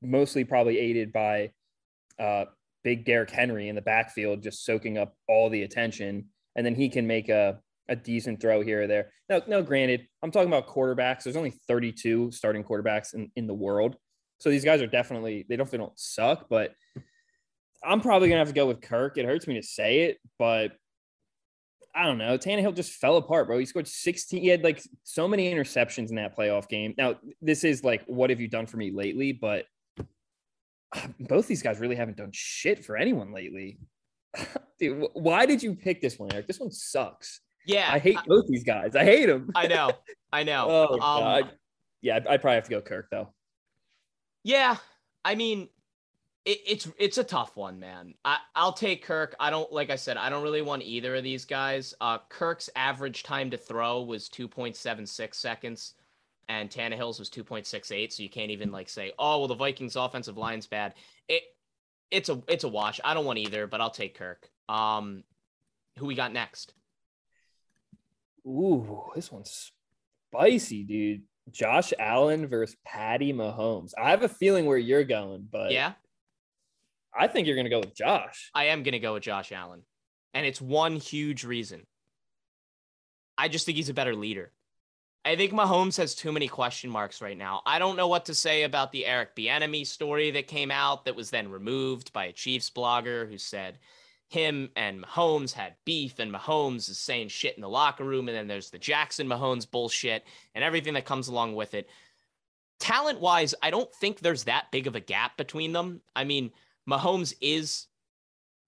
mostly probably aided by uh, big Derrick Henry in the backfield, just soaking up all the attention. And then he can make a, a decent throw here or there. Now, no, granted, I'm talking about quarterbacks. There's only 32 starting quarterbacks in, in the world. So these guys are definitely, they don't, they don't suck, but I'm probably gonna have to go with Kirk. It hurts me to say it, but I don't know. Tannehill just fell apart, bro. He scored 16. He had like so many interceptions in that playoff game. Now, this is like, what have you done for me lately? But both these guys really haven't done shit for anyone lately. Dude, why did you pick this one, Eric? This one sucks. Yeah. I hate both these guys. I hate them. I know. I know. Oh, um, God. Yeah, I'd, I'd probably have to go Kirk though. Yeah, I mean, it, it's it's a tough one, man. I I'll take Kirk. I don't like I said, I don't really want either of these guys. Uh, Kirk's average time to throw was two point seven six seconds, and Tannehill's was two point six eight. So you can't even like say, oh well, the Vikings' offensive line's bad. It it's a it's a wash. I don't want either, but I'll take Kirk. Um, who we got next? Ooh, this one's spicy, dude. Josh Allen versus Patty Mahomes. I have a feeling where you're going, but yeah, I think you're gonna go with Josh. I am gonna go with Josh Allen, and it's one huge reason. I just think he's a better leader. I think Mahomes has too many question marks right now. I don't know what to say about the Eric Bieniemy story that came out that was then removed by a Chiefs blogger who said him and Mahomes had beef and Mahomes is saying shit in the locker room and then there's the Jackson Mahomes bullshit and everything that comes along with it. Talent wise, I don't think there's that big of a gap between them. I mean, Mahomes is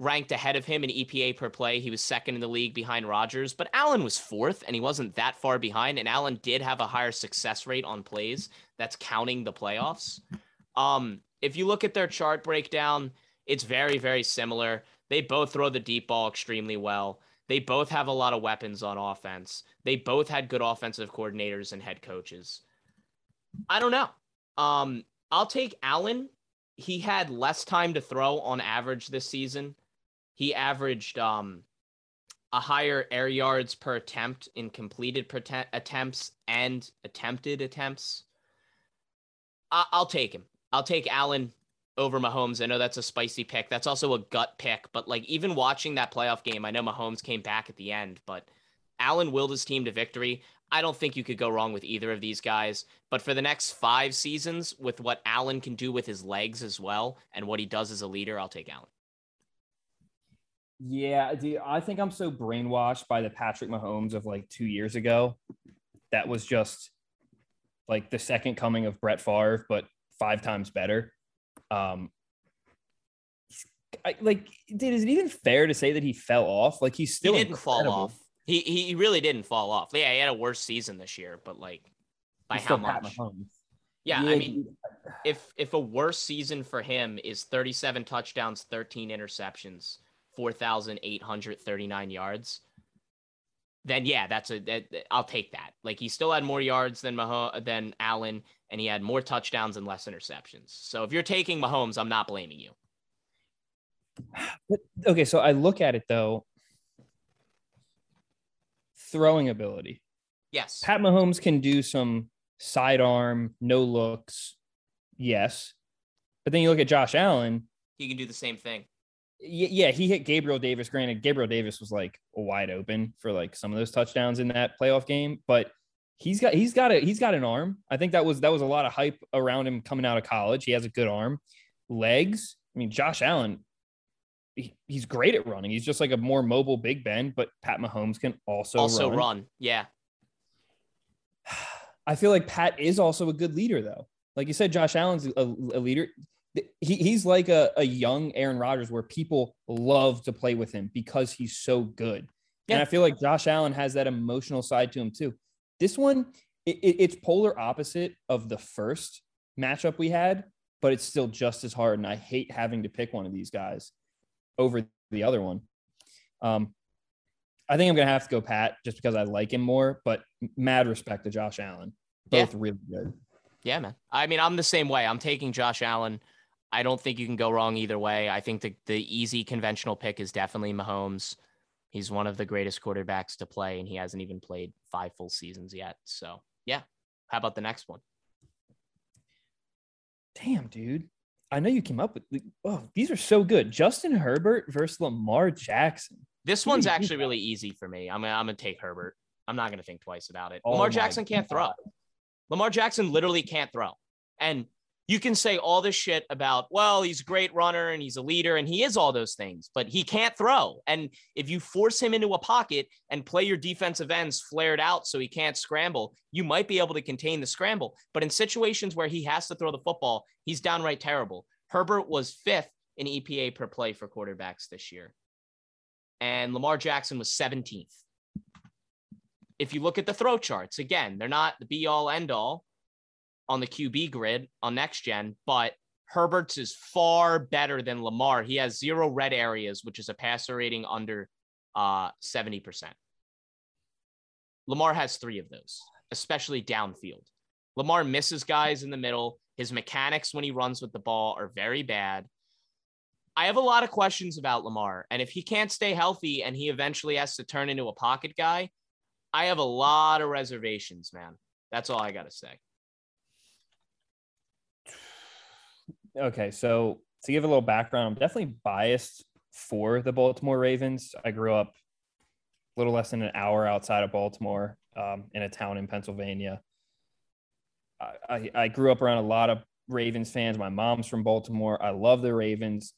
ranked ahead of him in EPA per play. He was second in the league behind Rodgers, but Allen was fourth and he wasn't that far behind. And Allen did have a higher success rate on plays. That's counting the playoffs. Um, if you look at their chart breakdown, It's very, very similar. They both throw the deep ball extremely well. They both have a lot of weapons on offense. They both had good offensive coordinators and head coaches. I don't know. Um, I'll take Allen. He had less time to throw on average this season. He averaged um, a higher air yards per attempt in completed attempts and attempted attempts. I- I'll take him. I'll take Allen over Mahomes. I know that's a spicy pick. That's also a gut pick, but like even watching that playoff game, I know Mahomes came back at the end, but Allen willed his team to victory. I don't think you could go wrong with either of these guys. But for the next five seasons, with what Allen can do with his legs as well and what he does as a leader, I'll take Allen. Yeah, dude, I think I'm so brainwashed by the Patrick Mahomes of like two years ago. That was just like the second coming of Brett Favre, but five times better. Um, I, like, dude, is it even fair to say that he fell off? Like, he's still he didn't fall off. He he really didn't fall off. Yeah, he had a worse season this year, but like by He's how still Pat much? Mahomes. Yeah, Yeah, I mean, if if a worse season for him is 37 touchdowns, 13 interceptions, 4,839 yards, then yeah, that's a that, I'll take that. Like he still had more yards than Mahomes than Allen, and he had more touchdowns and less interceptions. So if you're taking Mahomes, I'm not blaming you. But okay, so I look at it though. Throwing ability. Yes, Pat Mahomes can do some sidearm, no looks, yes. But then you look at Josh Allen. he can do the same thing. Yeah, he hit Gabriel Davis. Granted, Gabriel Davis was like wide open for like some of those touchdowns in that playoff game, but he's got he's got a he's got an arm. I think that was that was a lot of hype around him coming out of college. He has a good arm, legs. I mean, Josh Allen, he- he's great at running. He's just like a more mobile Big Ben, but Pat Mahomes can also also run. run. Yeah, I feel like Pat is also a good leader, though. Like you said, Josh Allen's a, a leader. He, he's like a, a young Aaron Rodgers where people love to play with him because he's so good. And I feel like Josh Allen has that emotional side to him, too. This one, it, it- it's polar opposite of the first matchup we had, but it's still just as hard. And I hate having to pick one of these guys over the other one. Um, I think I'm gonna have to go Pat just because I like him more, but mad respect to Josh Allen. Yeah. Both really good. Yeah, man. I mean, I'm the same way. I'm taking Josh Allen. I don't think you can go wrong either way. I think the, the easy conventional pick is definitely Mahomes. He's one of the greatest quarterbacks to play, and he hasn't even played five full seasons yet. So, yeah. How about the next one? Damn, dude. I know you came up with oh, these are so good. Justin Herbert versus Lamar Jackson. This one's actually really easy for me. I'm gonna, I'm gonna take Herbert. I'm not gonna think twice about it. Oh Lamar Jackson can't throw. Lamar Jackson literally can't throw. And you can say all this shit about, well, he's a great runner and he's a leader and he is all those things, but he can't throw. And if you force him into a pocket and play your defensive ends flared out so he can't scramble, you might be able to contain the scramble. But in situations where he has to throw the football, he's downright terrible. Herbert was fifth in EPA per play for quarterbacks this year. And Lamar Jackson was 17th. If you look at the throw charts, again, they're not the be all end all on the QB grid on next gen, but Herbert's is far better than Lamar. He has zero red areas, which is a passer rating under uh, 70%. Lamar has three of those, especially downfield. Lamar misses guys in the middle. His mechanics when he runs with the ball are very bad. I have a lot of questions about Lamar. And if he can't stay healthy and he eventually has to turn into a pocket guy, I have a lot of reservations, man. That's all I got to say. Okay, so to give a little background, I'm definitely biased for the Baltimore Ravens. I grew up a little less than an hour outside of Baltimore, um, in a town in Pennsylvania. I, I, I grew up around a lot of Ravens fans. My mom's from Baltimore. I love the Ravens.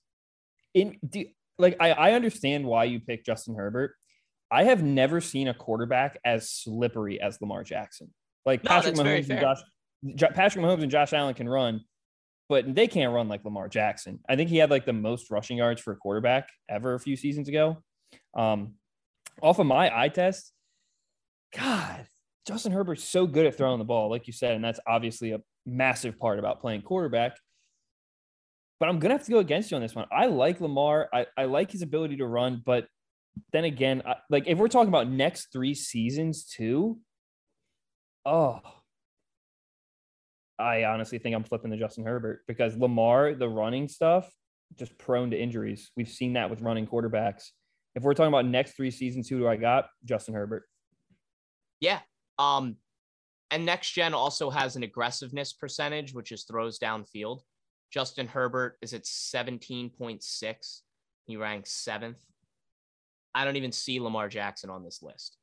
In do, like, I, I understand why you picked Justin Herbert. I have never seen a quarterback as slippery as Lamar Jackson. Like No, Patrick Mahomes and. Josh, Patrick Mahomes and Josh Allen can run, but they can't run like Lamar Jackson. I think he had like the most rushing yards for a quarterback ever a few seasons ago. Um, off of my eye test, God, Justin Herbert's so good at throwing the ball, like you said, and that's obviously a massive part about playing quarterback. but I'm gonna have to go against you on this one. I like Lamar. I, I like his ability to run, but then again, I, like if we're talking about next three seasons too, oh, I honestly think I'm flipping the Justin Herbert because Lamar, the running stuff, just prone to injuries. We've seen that with running quarterbacks. If we're talking about next three seasons, who do I got? Justin Herbert. Yeah. Um, and next gen also has an aggressiveness percentage, which is throws downfield. Justin Herbert is at 17.6. He ranks seventh. I don't even see Lamar Jackson on this list.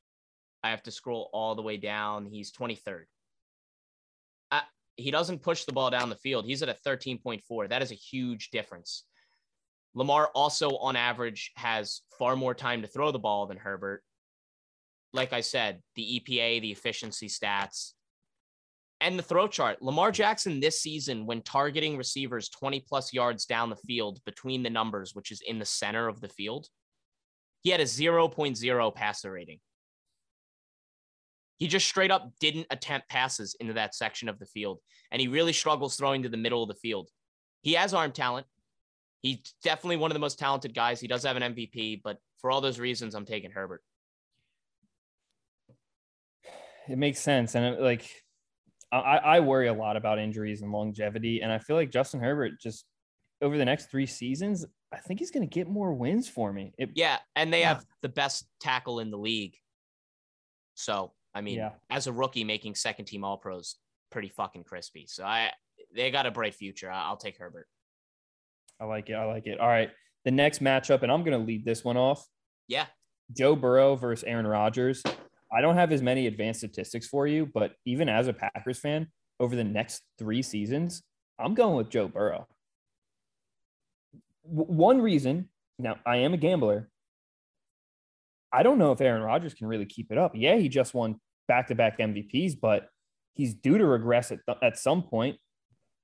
I have to scroll all the way down. He's 23rd. He doesn't push the ball down the field. He's at a 13.4. That is a huge difference. Lamar also, on average, has far more time to throw the ball than Herbert. Like I said, the EPA, the efficiency stats, and the throw chart. Lamar Jackson this season, when targeting receivers 20 plus yards down the field between the numbers, which is in the center of the field, he had a 0.0 passer rating. He just straight up didn't attempt passes into that section of the field. And he really struggles throwing to the middle of the field. He has arm talent. He's definitely one of the most talented guys. He does have an MVP, but for all those reasons, I'm taking Herbert. It makes sense. And it, like, I, I worry a lot about injuries and longevity. And I feel like Justin Herbert just over the next three seasons, I think he's going to get more wins for me. It, yeah. And they have the best tackle in the league. So, I mean, Yeah. as a rookie making second team all pros, pretty fucking crispy. So I, they got a bright future. I'll take Herbert. I like it. I like it. All right. The next matchup, and I'm going to lead this one off Yeah. Joe Burrow versus Aaron Rodgers. I don't have as many advanced statistics for you, but even as a Packers fan, over the next three seasons, I'm going with Joe Burrow. W- one reason, now I am a gambler. I don't know if Aaron Rodgers can really keep it up. Yeah, he just won back to back MVPs, but he's due to regress at, at some point.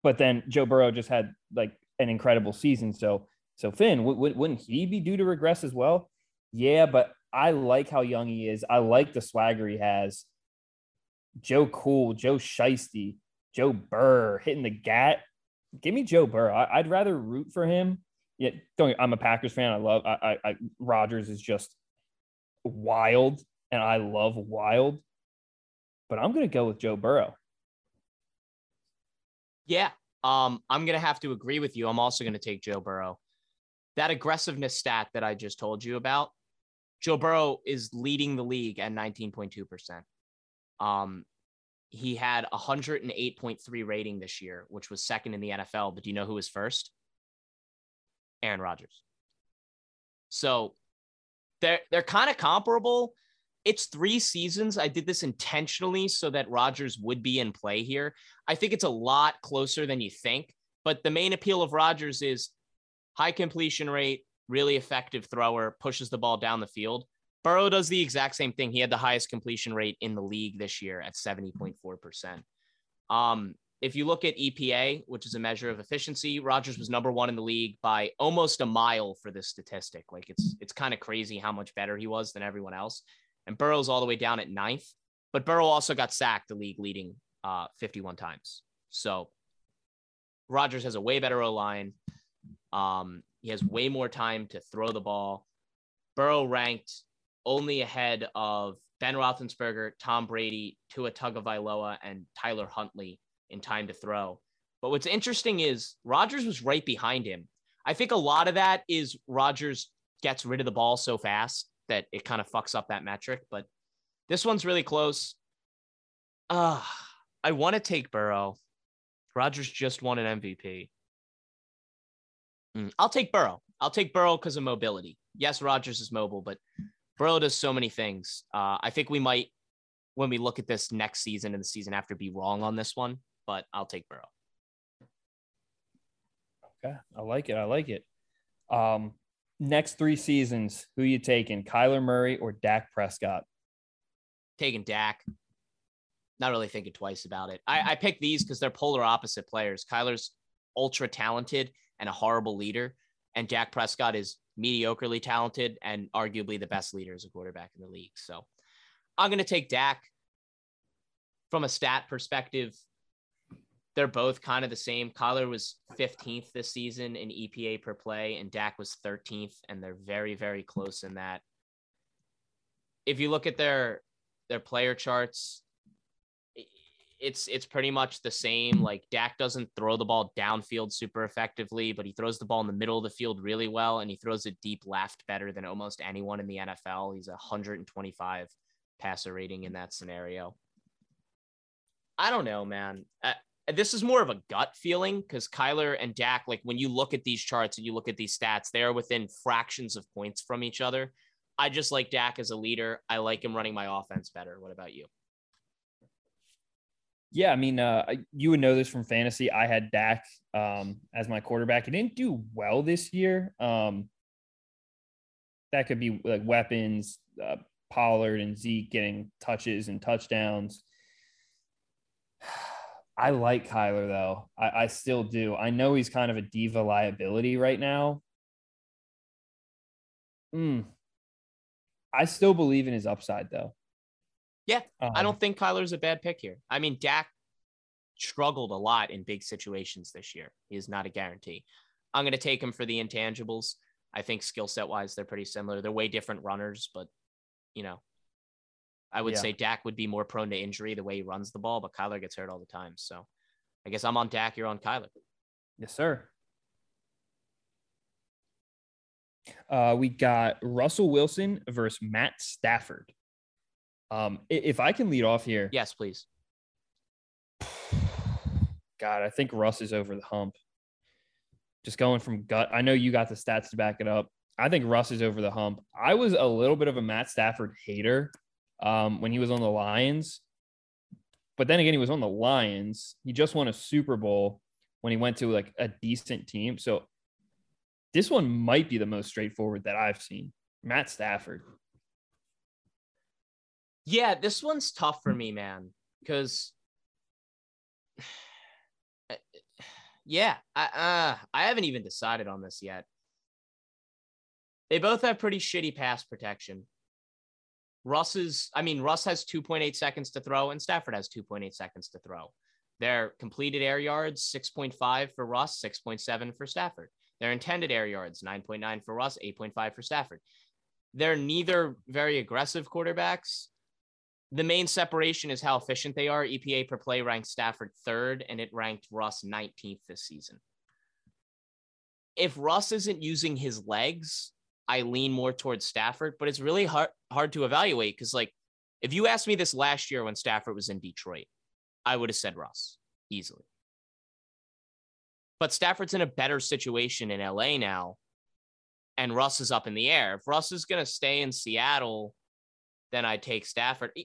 But then Joe Burrow just had like an incredible season. So, so Finn, w- w- wouldn't he be due to regress as well? Yeah, but I like how young he is. I like the swagger he has. Joe Cool, Joe Shiesty, Joe Burr hitting the gat. Give me Joe Burr. I, would rather root for him. Yeah, don't. I'm a Packers fan. I love. I, I, I Rodgers is just wild, and I love wild. But I'm gonna go with Joe Burrow. Yeah. Um, I'm gonna have to agree with you. I'm also gonna take Joe Burrow. That aggressiveness stat that I just told you about, Joe Burrow is leading the league at 19.2%. Um, he had 108.3 rating this year, which was second in the NFL. But do you know who was first? Aaron Rodgers. So they're they're kind of comparable. It's three seasons. I did this intentionally so that Rodgers would be in play here. I think it's a lot closer than you think. But the main appeal of Rodgers is high completion rate, really effective thrower, pushes the ball down the field. Burrow does the exact same thing. He had the highest completion rate in the league this year at 70.4%. Um, if you look at EPA, which is a measure of efficiency, Rodgers was number one in the league by almost a mile for this statistic. Like it's it's kind of crazy how much better he was than everyone else. And Burrow's all the way down at ninth, but Burrow also got sacked the league leading uh, 51 times. So Rodgers has a way better O line. Um, he has way more time to throw the ball. Burrow ranked only ahead of Ben Roethlisberger, Tom Brady, Tua Tagovailoa, and Tyler Huntley in time to throw. But what's interesting is Rodgers was right behind him. I think a lot of that is Rodgers gets rid of the ball so fast that it kind of fucks up that metric. But this one's really close. Uh, I want to take Burrow. Rodgers just won an MVP. Mm, I'll take Burrow. I'll take Burrow because of mobility. Yes, Rodgers is mobile, but Burrow does so many things. Uh, I think we might, when we look at this next season and the season after, be wrong on this one, but I'll take Burrow. Okay, I like it. I like it. Um, next three seasons, who you taking? Kyler Murray or Dak Prescott? Taking Dak. Not really thinking twice about it. I, I picked these because they're polar opposite players. Kyler's ultra talented and a horrible leader, and Dak Prescott is mediocrely talented and arguably the best leader as a quarterback in the league. So I'm going to take Dak from a stat perspective. They're both kind of the same. Kyler was 15th this season in EPA per play, and Dak was 13th, and they're very, very close in that. If you look at their their player charts, it's it's pretty much the same. Like Dak doesn't throw the ball downfield super effectively, but he throws the ball in the middle of the field really well, and he throws it deep left better than almost anyone in the NFL. He's a 125 passer rating in that scenario. I don't know, man. Uh, this is more of a gut feeling because Kyler and Dak, like when you look at these charts and you look at these stats, they are within fractions of points from each other. I just like Dak as a leader. I like him running my offense better. What about you? Yeah, I mean, uh, you would know this from fantasy. I had Dak um, as my quarterback. He didn't do well this year. Um, that could be like weapons, uh, Pollard and Zeke getting touches and touchdowns. I like Kyler though. I, I still do. I know he's kind of a diva liability right now. Mm. I still believe in his upside though. Yeah, Um, I don't think Kyler's a bad pick here. I mean, Dak struggled a lot in big situations this year. He is not a guarantee. I'm going to take him for the intangibles. I think skill set wise, they're pretty similar. They're way different runners, but you know, I would Yeah. say Dak would be more prone to injury the way he runs the ball, but Kyler gets hurt all the time. So I guess I'm on Dak. You're on Kyler. Yes, sir. Uh, we got Russell Wilson versus Matt Stafford. Um, if I can lead off here, Yes, please. God, I think Russ is over the hump. Just going from gut. I know you got the stats to back it up. I think Russ is over the hump. I was a little bit of a Matt Stafford hater um, when he was on the Lions. But then again, he was on the Lions. He just won a Super Bowl when he went to like a decent team. So this one might be the most straightforward that I've seen. Matt Stafford. Yeah, this one's tough for me, man, because yeah, I uh, I haven't even decided on this yet. They both have pretty shitty pass protection. Russ is, I mean, Russ has 2.8 seconds to throw, and Stafford has 2.8 seconds to throw. Their completed air yards, 6.5 for Russ, 6.7 for Stafford. Their intended air yards, 9.9 for Russ, 8.5 for Stafford. They're neither very aggressive quarterbacks. The main separation is how efficient they are. EPA per play ranked Stafford third, and it ranked Russ 19th this season. If Russ isn't using his legs, I lean more towards Stafford, but it's really hard hard to evaluate because, like, if you asked me this last year when Stafford was in Detroit, I would have said Russ easily. But Stafford's in a better situation in LA now, and Russ is up in the air. If Russ is going to stay in Seattle, then I take Stafford.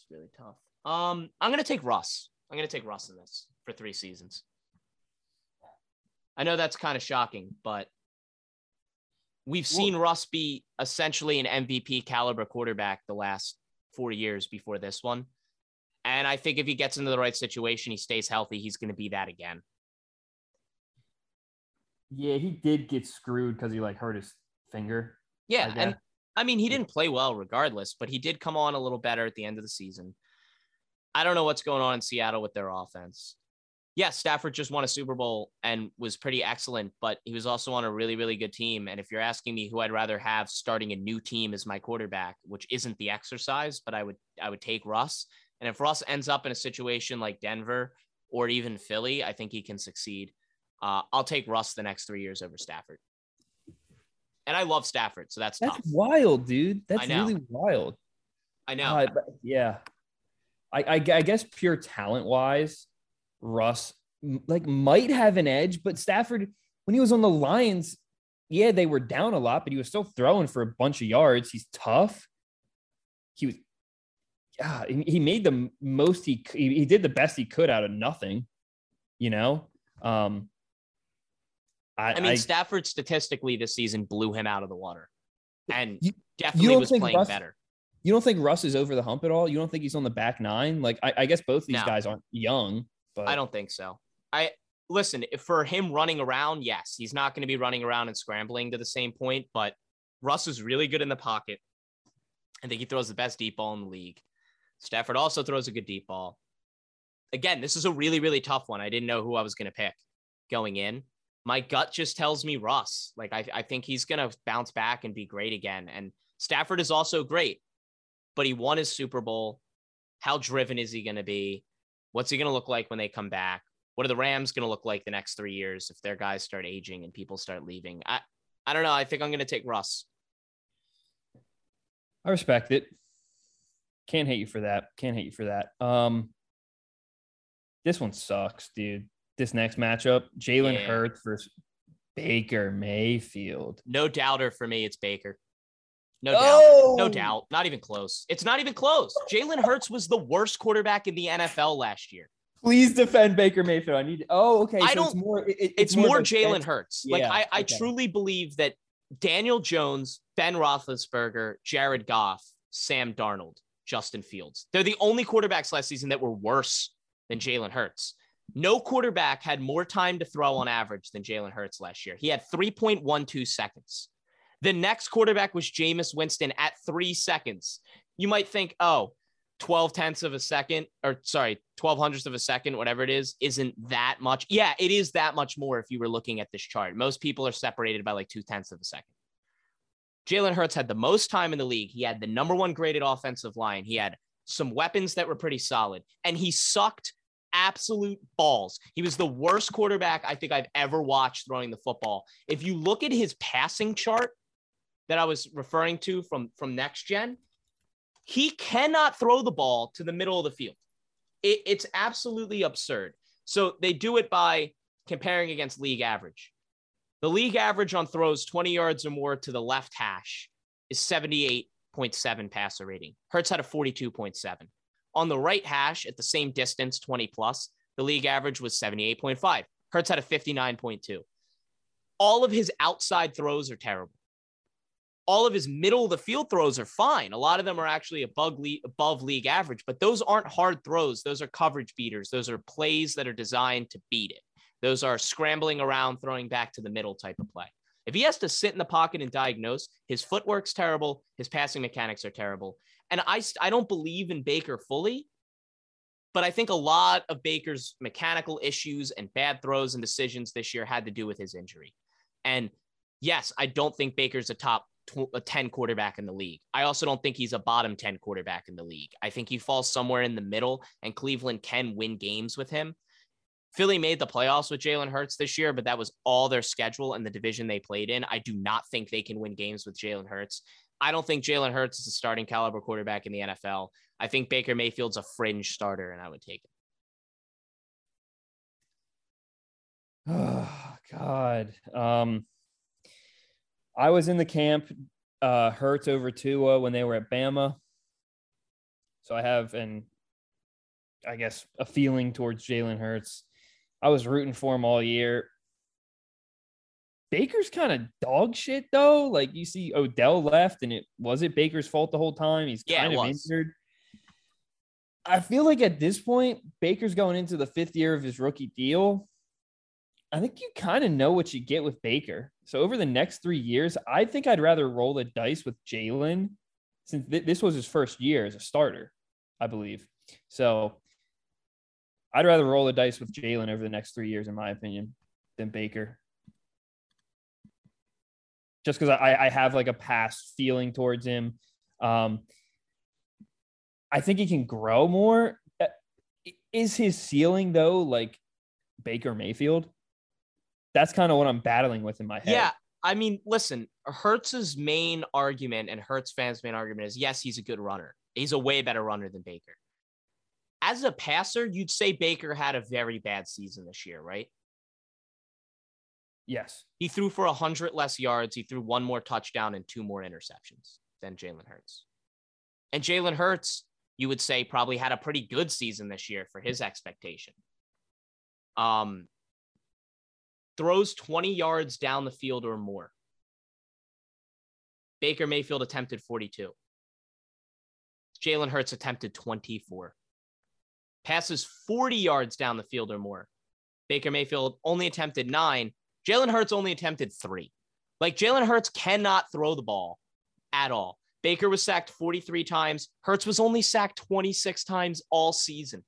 It's really tough. Um, I'm going to take Russ. I'm going to take Russ in this for three seasons. I know that's kind of shocking, but we've seen Russ be essentially an MVP caliber quarterback the last four years before this one. And I think if he gets into the right situation, he stays healthy, he's going to be that again. Yeah, he did get screwed because he like hurt his finger. Yeah. I and. I mean, he didn't play well regardless, but he did come on a little better at the end of the season. I don't know what's going on in Seattle with their offense. Yes, Stafford just won a Super Bowl and was pretty excellent, but he was also on a really, really good team. And if you're asking me who I'd rather have starting a new team as my quarterback, which isn't the exercise, but I would I would take Russ. And if Russ ends up in a situation like Denver or even Philly, I think he can succeed. Uh, I'll take Russ the next three years over Stafford. And I love Stafford, so that's, That's tough. wild, dude. That's really wild. I know. Uh, yeah. I, I, I guess pure talent wise, Russ like might have an edge, but Stafford, when he was on the Lions, yeah, they were down a lot, but he was still throwing for a bunch of yards. He's tough. He was, yeah, he made the most he, he he did the best he could out of nothing, you know. Um, I, I mean, I- Stafford statistically this season blew him out of the water and You- definitely don't was playing Russ- better. you don't think Russ is over the hump at all? You don't think he's on the back nine? Like, I, I guess both these No. guys aren't young, but I don't think so. I listen if for him running around. Yes, he's not going to be running around and scrambling to the same point, but Russ is really good in the pocket. I think he throws the best deep ball in the league. Stafford also throws a good deep ball. again, this is a really, really tough one. I didn't know who I was going to pick going in. My gut just tells me Russ. Like, I, I think he's going to bounce back and be great again. And Stafford is also great, but he won his Super Bowl. How driven is he going to be? What's he going to look like when they come back? What are the Rams going to look like the next three years if their guys start aging and people start leaving? I, I don't know. I think I'm going to take Russ. I respect it. Can't hate you for that. Can't hate you for that. Um, this one sucks, dude. This next matchup, Jalen Yeah. Hurts versus Baker Mayfield. No doubter for me. It's Baker. No Oh! doubt. No doubt. Not even close. It's not even close. Jalen Hurts was the worst quarterback in the NFL last year. Please defend Baker Mayfield. I need. Oh, okay. I so it's don't- more. it- it- It's, more a Jalen Hurts. Like Yeah, I, I okay. truly believe that Daniel Jones, Ben Roethlisberger, Jared Goff, Sam Darnold, Justin Fields. They're the only quarterbacks last season that were worse than Jalen Hurts. No quarterback had more time to throw on average than Jalen Hurts last year. He had 3.12 seconds. The next quarterback was Jameis Winston at three seconds. You might think, oh, 12 tenths of a second, or sorry, 12 hundredths of a second, whatever it is, isn't that much. Yeah, it is that much more if you were looking at this chart. Most people are separated by like two tenths of a second. Jalen Hurts had the most time in the league. He had the number one graded offensive line. He had some weapons that were pretty solid, and he sucked absolute balls. He was the worst quarterback I think I've ever watched throwing the football. If you look at his passing chart that I was referring to from from next gen, he cannot throw the ball to the middle of the field. It, it's absolutely absurd. So they do it by comparing against league average. The league average on throws 20 yards or more to the left hash is 78.7 passer rating. Hurts had a 42.7. On the right hash at the same distance, 20 plus, the league average was 78.5. Hurts had a 59.2. All of his outside throws are terrible. All of his middle of the field throws are fine. A lot of them are actually above league, above league average, but those aren't hard throws. Those are coverage beaters. Those are plays that are designed to beat it. Those are scrambling around, throwing back to the middle type of play. If he has to sit in the pocket and diagnose, his footwork's terrible, his passing mechanics are terrible. And I, I don't believe in Baker fully, but I think a lot of Baker's mechanical issues and bad throws and decisions this year had to do with his injury. And yes, I don't think Baker's a top tw- a 10 quarterback in the league. I also don't think he's a bottom 10 quarterback in the league. I think he falls somewhere in the middle, and Cleveland can win games with him. Philly made the playoffs with Jalen Hurts this year, but that was all their schedule and the division they played in. I do not think they can win games with Jalen Hurts. I don't think Jalen Hurts is a starting caliber quarterback in the NFL. I think Baker Mayfield's a fringe starter, and I would take it. Oh God. Um, I was in the camp uh Hurts over Tua when they were at Bama. So I have an I guess a feeling towards Jalen Hurts. I was rooting for him all year. Baker's kind of dog shit though. Like you see Odell left and it was it Baker's fault the whole time. He's Yeah, kind of was. injured. I feel like at this point, Baker's going into the fifth year of his rookie deal. I think you kind of know what you get with Baker. So over the next three years, I think I'd rather roll the dice with Jalen since th- this was his first year as a starter, I believe. So I'd rather roll the dice with Jalen over the next three years, in my opinion, than Baker. Just because I, I have like a past feeling towards him. Um, I think he can grow more. Uh, Is his ceiling though like Baker Mayfield? That's kind of what I'm battling with in my head. Yeah. I mean, listen, Hurts's main argument and Hurts fans' main argument is yes, he's a good runner. He's a way better runner than Baker. As a passer, you'd say Baker had a very bad season this year, right? Yes. He threw for 100 less yards. He threw one more touchdown and two more interceptions than Jalen Hurts. And Jalen Hurts, you would say, probably had a pretty good season this year for his expectation. Um, throws 20 yards down the field or more. Baker Mayfield attempted 42. Jalen Hurts attempted 24. Passes 40 yards down the field or more. Baker Mayfield only attempted nine. Jalen Hurts only attempted three. Like Jalen Hurts cannot throw the ball at all. Baker was sacked 43 times. Hurts was only sacked 26 times all season.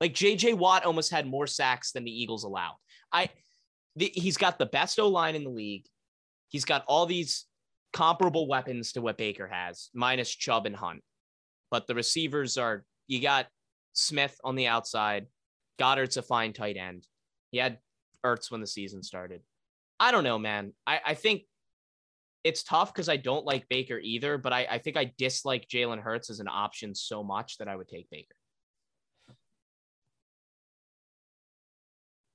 Like JJ Watt almost had more sacks than the Eagles allowed. I the, he's got the best O line in the league. He's got all these comparable weapons to what Baker has, minus Chubb and Hunt. But the receivers are you got Smith on the outside. Goedert's a fine tight end. He had Ertz when the season started. I don't know, man. I, I think it's tough because I don't like Baker either, but I, I think I dislike Jalen Hurts as an option so much that I would take Baker.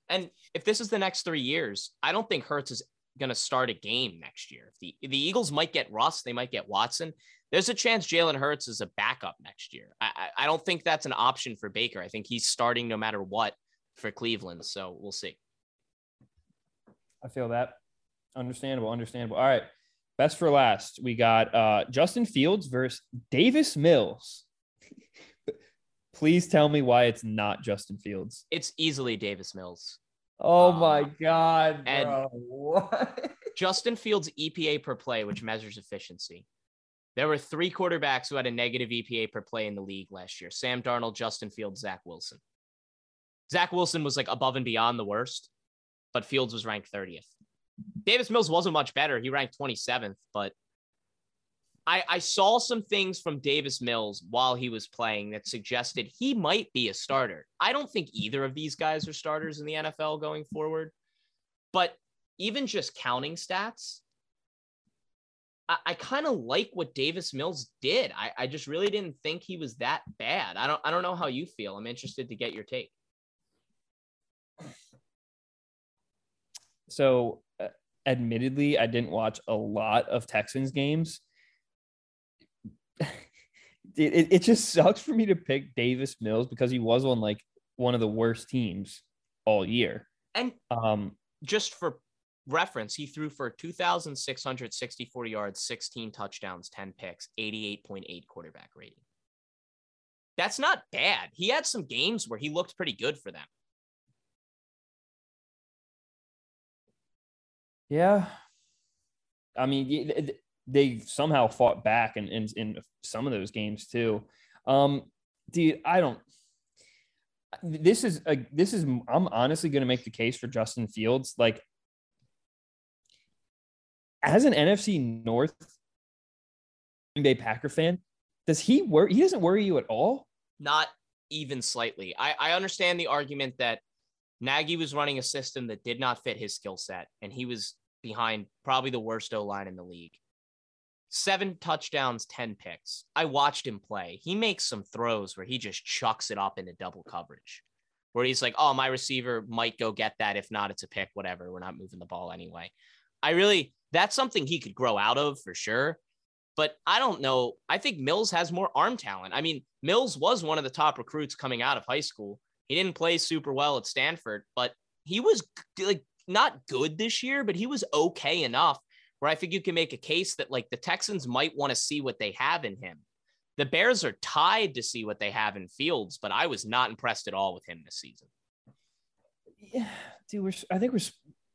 And if this is the next three years, I don't think Hurts is going to start a game next year. If the, the Eagles might get Russ, they might get Watson. There's a chance Jalen Hurts is a backup next year. I, I don't think that's an option for Baker. I think he's starting no matter what for Cleveland. So we'll see. I feel that. Understandable. Understandable. All right. Best for last, we got uh, Justin Fields versus Davis Mills. Please tell me why it's not Justin Fields. It's easily Davis Mills. Oh Uh, my god, and- What? Justin Fields' EPA per play, which measures efficiency. There were three quarterbacks who had a negative EPA per play in the league last year Sam Darnold, Justin Fields, Zach Wilson. Zach Wilson was like above and beyond the worst, but Fields was ranked 30th. Davis Mills wasn't much better. He ranked 27th, but I, I saw some things from Davis Mills while he was playing that suggested he might be a starter. I don't think either of these guys are starters in the NFL going forward, but even just counting stats, I, I kind of like what Davis Mills did. I, I just really didn't think he was that bad. I don't I don't know how you feel. I'm interested to get your take. So, uh, admittedly, I didn't watch a lot of Texans games. It, it, just sucks for me to pick Davis Mills because he was on like one of the worst teams all year. And Um, just for reference, he threw for 2,664 yards, 16 touchdowns, 10 picks, 88.8 quarterback rating. That's not bad. He had some games where he looked pretty good for them. Yeah. I mean, y- th- th- they somehow fought back in, in, in some of those games too. Um, dude, I don't. This is a, this is I'm honestly going to make the case for Justin Fields. Like, as an NFC North Green Bay Packer fan, does he worry? He doesn't worry you at all. Not even slightly. I, I understand the argument that Nagy was running a system that did not fit his skill set, and he was behind probably the worst O line in the league. Seven touchdowns, 10 picks. I watched him play. He makes some throws where he just chucks it up into double coverage, where he's like, oh, my receiver might go get that. If not, it's a pick, whatever. We're not moving the ball anyway. I really, that's something he could grow out of for sure. But I don't know. I think Mills has more arm talent. I mean, Mills was one of the top recruits coming out of high school. He didn't play super well at Stanford, but he was like not good this year, but he was okay enough where I think you can make a case that like the Texans might want to see what they have in him. The Bears are tied to see what they have in Fields, but I was not impressed at all with him this season. Yeah, dude, we're, I think we're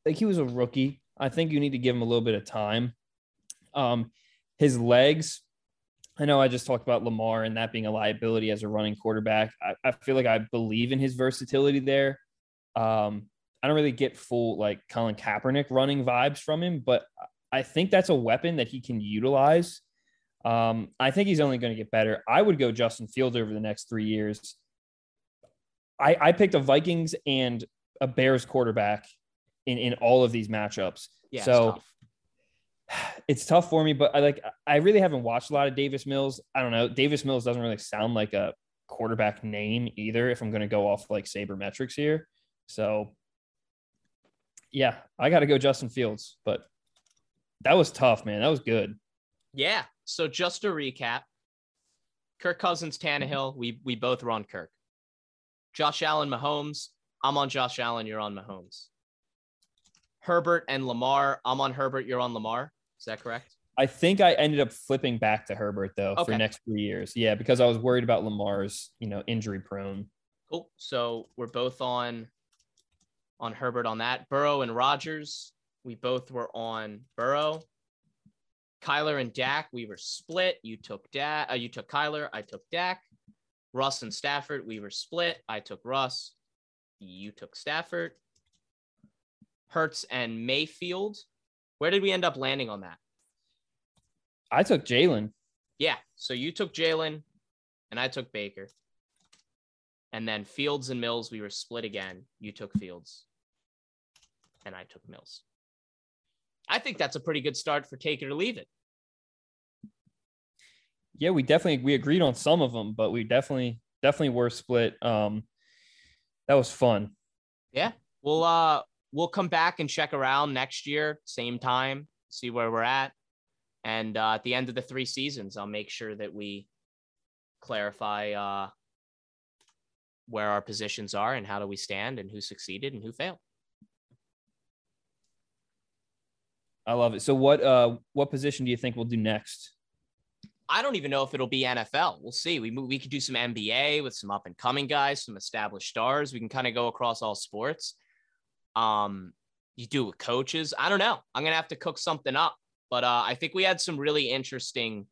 like he was a rookie. I think you need to give him a little bit of time. Um, his legs. I know I just talked about Lamar and that being a liability as a running quarterback. I, I feel like I believe in his versatility there. Um, I don't really get full like Colin Kaepernick running vibes from him, but I think that's a weapon that he can utilize. Um, I think he's only going to get better. I would go Justin Fields over the next three years. I, I picked a Vikings and a Bears quarterback in, in all of these matchups. Yeah, it's so tough. it's tough for me, but I like I really haven't watched a lot of Davis Mills. I don't know. Davis Mills doesn't really sound like a quarterback name either, if I'm gonna go off like sabermetrics here. So yeah, I gotta go Justin Fields, but that was tough, man. That was good. Yeah. So just to recap, Kirk Cousins, Tannehill, we we both were on Kirk. Josh Allen, Mahomes. I'm on Josh Allen. You're on Mahomes. Herbert and Lamar. I'm on Herbert. You're on Lamar. Is that correct? I think I ended up flipping back to Herbert though for next three years. Yeah, because I was worried about Lamar's, you know, injury prone. Cool. So we're both on on Herbert on that. Burrow and Rodgers. We both were on Burrow. Kyler and Dak. We were split. You took Dak. Uh, you took Kyler. I took Dak. Russ and Stafford, we were split. I took Russ. You took Stafford. Hurts and Mayfield. Where did we end up landing on that? I took Jalen. Yeah. So you took Jalen and I took Baker. And then Fields and Mills, we were split again. You took Fields and I took Mills. I think that's a pretty good start for take it or leave it. Yeah, we definitely we agreed on some of them, but we definitely definitely were split. Um, that was fun. Yeah. We'll uh we'll come back and check around next year, same time, see where we're at. And uh, at the end of the three seasons, I'll make sure that we clarify uh, where our positions are and how do we stand and who succeeded and who failed. I love it. So what uh what position do you think we'll do next? I don't even know if it'll be NFL. We'll see. We we could do some NBA with some up and coming guys, some established stars. We can kind of go across all sports. Um, you do with coaches. I don't know. I'm gonna have to cook something up. But uh, I think we had some really interesting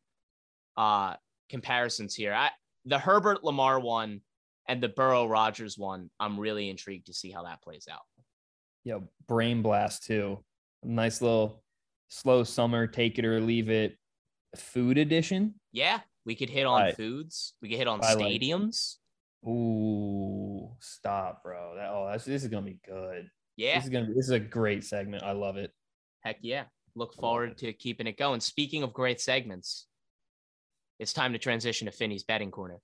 uh comparisons here. I the Herbert Lamar one and the Burrow Rodgers one. I'm really intrigued to see how that plays out. Yeah, brain blast too. Nice little slow summer, take it or leave it food edition. Yeah, we could hit on I- foods. We could hit on I like- stadiums. Ooh, stop, bro. That oh, that's this is gonna be good. Yeah, This is gonna be this is a great segment. I love it. heck yeah. Look forward to keeping it going. Speaking of great segments, it's time to transition to Finny's betting corner.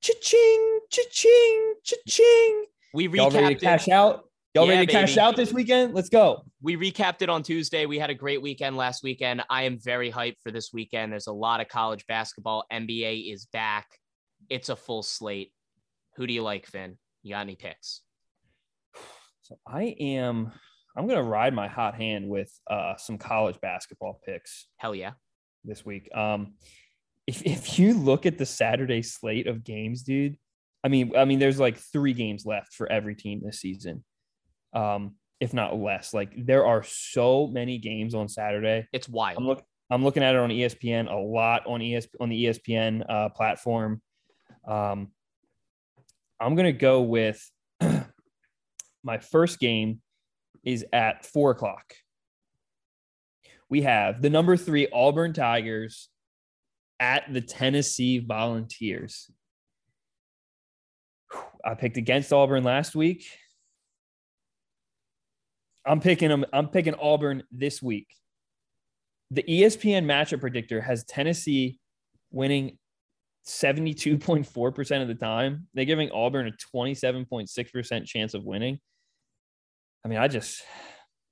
Cha-ching, cha-ching, cha-ching. We Y'all ready to cash it. out? Y'all Yeah, ready to cash out this weekend? Let's go. We recapped it on Tuesday. We had a great weekend last weekend. I am very hyped for this weekend. There's a lot of college basketball. NBA is back. It's a full slate. Who do you like, Finn? You got any picks? So I am I'm gonna ride my hot hand with uh some college basketball picks Hell yeah. this week. Um if if you look at the Saturday slate of games, dude, I mean, I mean, there's like three games left for every team this season. Um, if not less. Like there are so many games on Saturday. It's I'm wild. look I'm looking at it on ESPN a lot on ES on the ESPN uh, platform. Um, I'm gonna go with my first game is at four o'clock. We have the number three Auburn Tigers at the Tennessee Volunteers. I picked against Auburn last week. I'm picking them. I'm picking Auburn this week. The ESPN matchup predictor has Tennessee winning 72.4% of the time. They're giving Auburn a 27.6% chance of winning. I mean, I just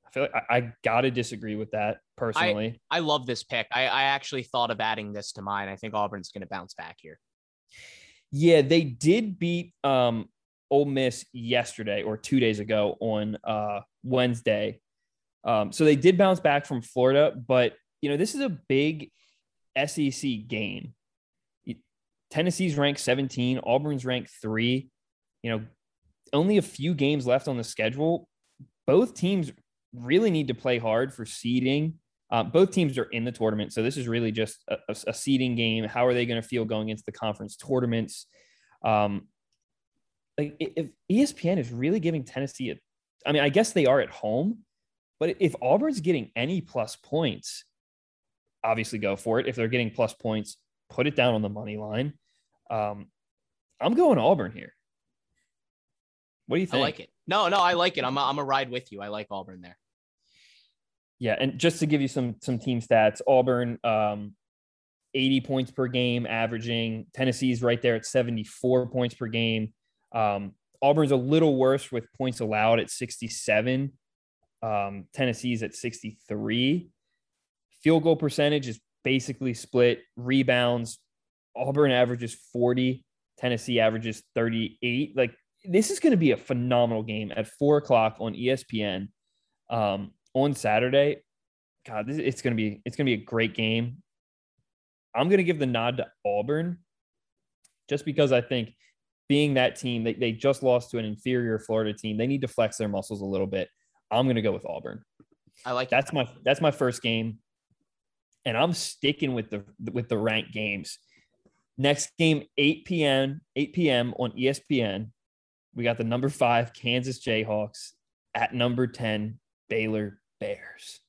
I feel like I, I gotta disagree with that personally. I love this pick. I, I actually thought of adding this to mine. I think Auburn's going to bounce back here. Yeah, they did beat um Ole Miss yesterday or two days ago on uh Wednesday. Um, so they did bounce back from Florida, but you know, this is a big SEC game. Tennessee's ranked 17, Auburn's ranked three. You know, only a few games left on the schedule. Both teams really need to play hard for seeding. Uh, both teams are in the tournament, so this is really just a, a, seeding game. How are they going to feel going into the conference tournaments? Um, like if ESPN is really giving Tennessee, a, I mean, I guess they are at home, but if Auburn's getting any plus points, obviously go for it. If they're getting plus points, put it down on the money line. Um, I'm going Auburn here. What do you think? I like it. No, no, I like it. I'm a, I'm a ride with you. I like Auburn there. Yeah, and just to give you some some team stats, Auburn um 80 points per game averaging. Tennessee's right there at 74 points per game. Um, Auburn's a little worse with points allowed at 67. Um, Tennessee's at 63. Field goal percentage is basically split. Rebounds, Auburn averages 40. Tennessee averages 38. Like this is going to be a phenomenal game at four o'clock on ESPN um, on Saturday. God, this, it's going to be it's going to be a great game. I'm going to give the nod to Auburn just because I think being that team, they, they just lost to an inferior Florida team. They need to flex their muscles a little bit. I'm going to go with Auburn. I like That's my that's my first game, and I'm sticking with the with the ranked games. Next game, 8 p.m. 8 p.m. on ESPN. We got the number five Kansas Jayhawks at number 10 Baylor Bears.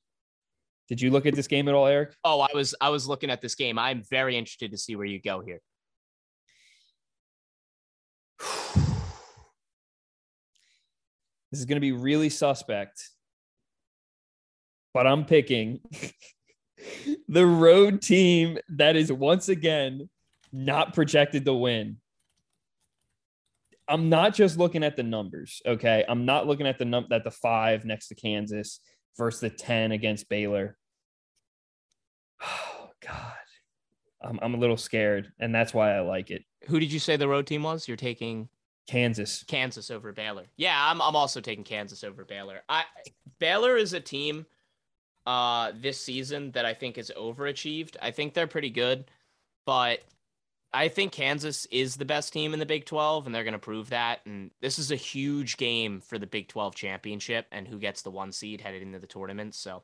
Did you look at this game at all, Eric? Oh, I was I was looking at this game. I'm very interested to see where you go here. This is going to be really suspect, but I'm picking the road team that is once again not projected to win. I'm not just looking at the numbers, okay? I'm not looking at the num that the five next to Kansas versus the 10 against Baylor. Oh God. I'm I'm a little scared, and that's why I like it. Who did you say the road team was? You're taking Kansas. Kansas over Baylor. Yeah, I'm I'm also taking Kansas over Baylor. I Baylor is a team uh this season that I think is overachieved. I think they're pretty good, but I think Kansas is the best team in the Big 12 and they're going to prove that and this is a huge game for the Big 12 championship and who gets the one seed headed into the tournament. So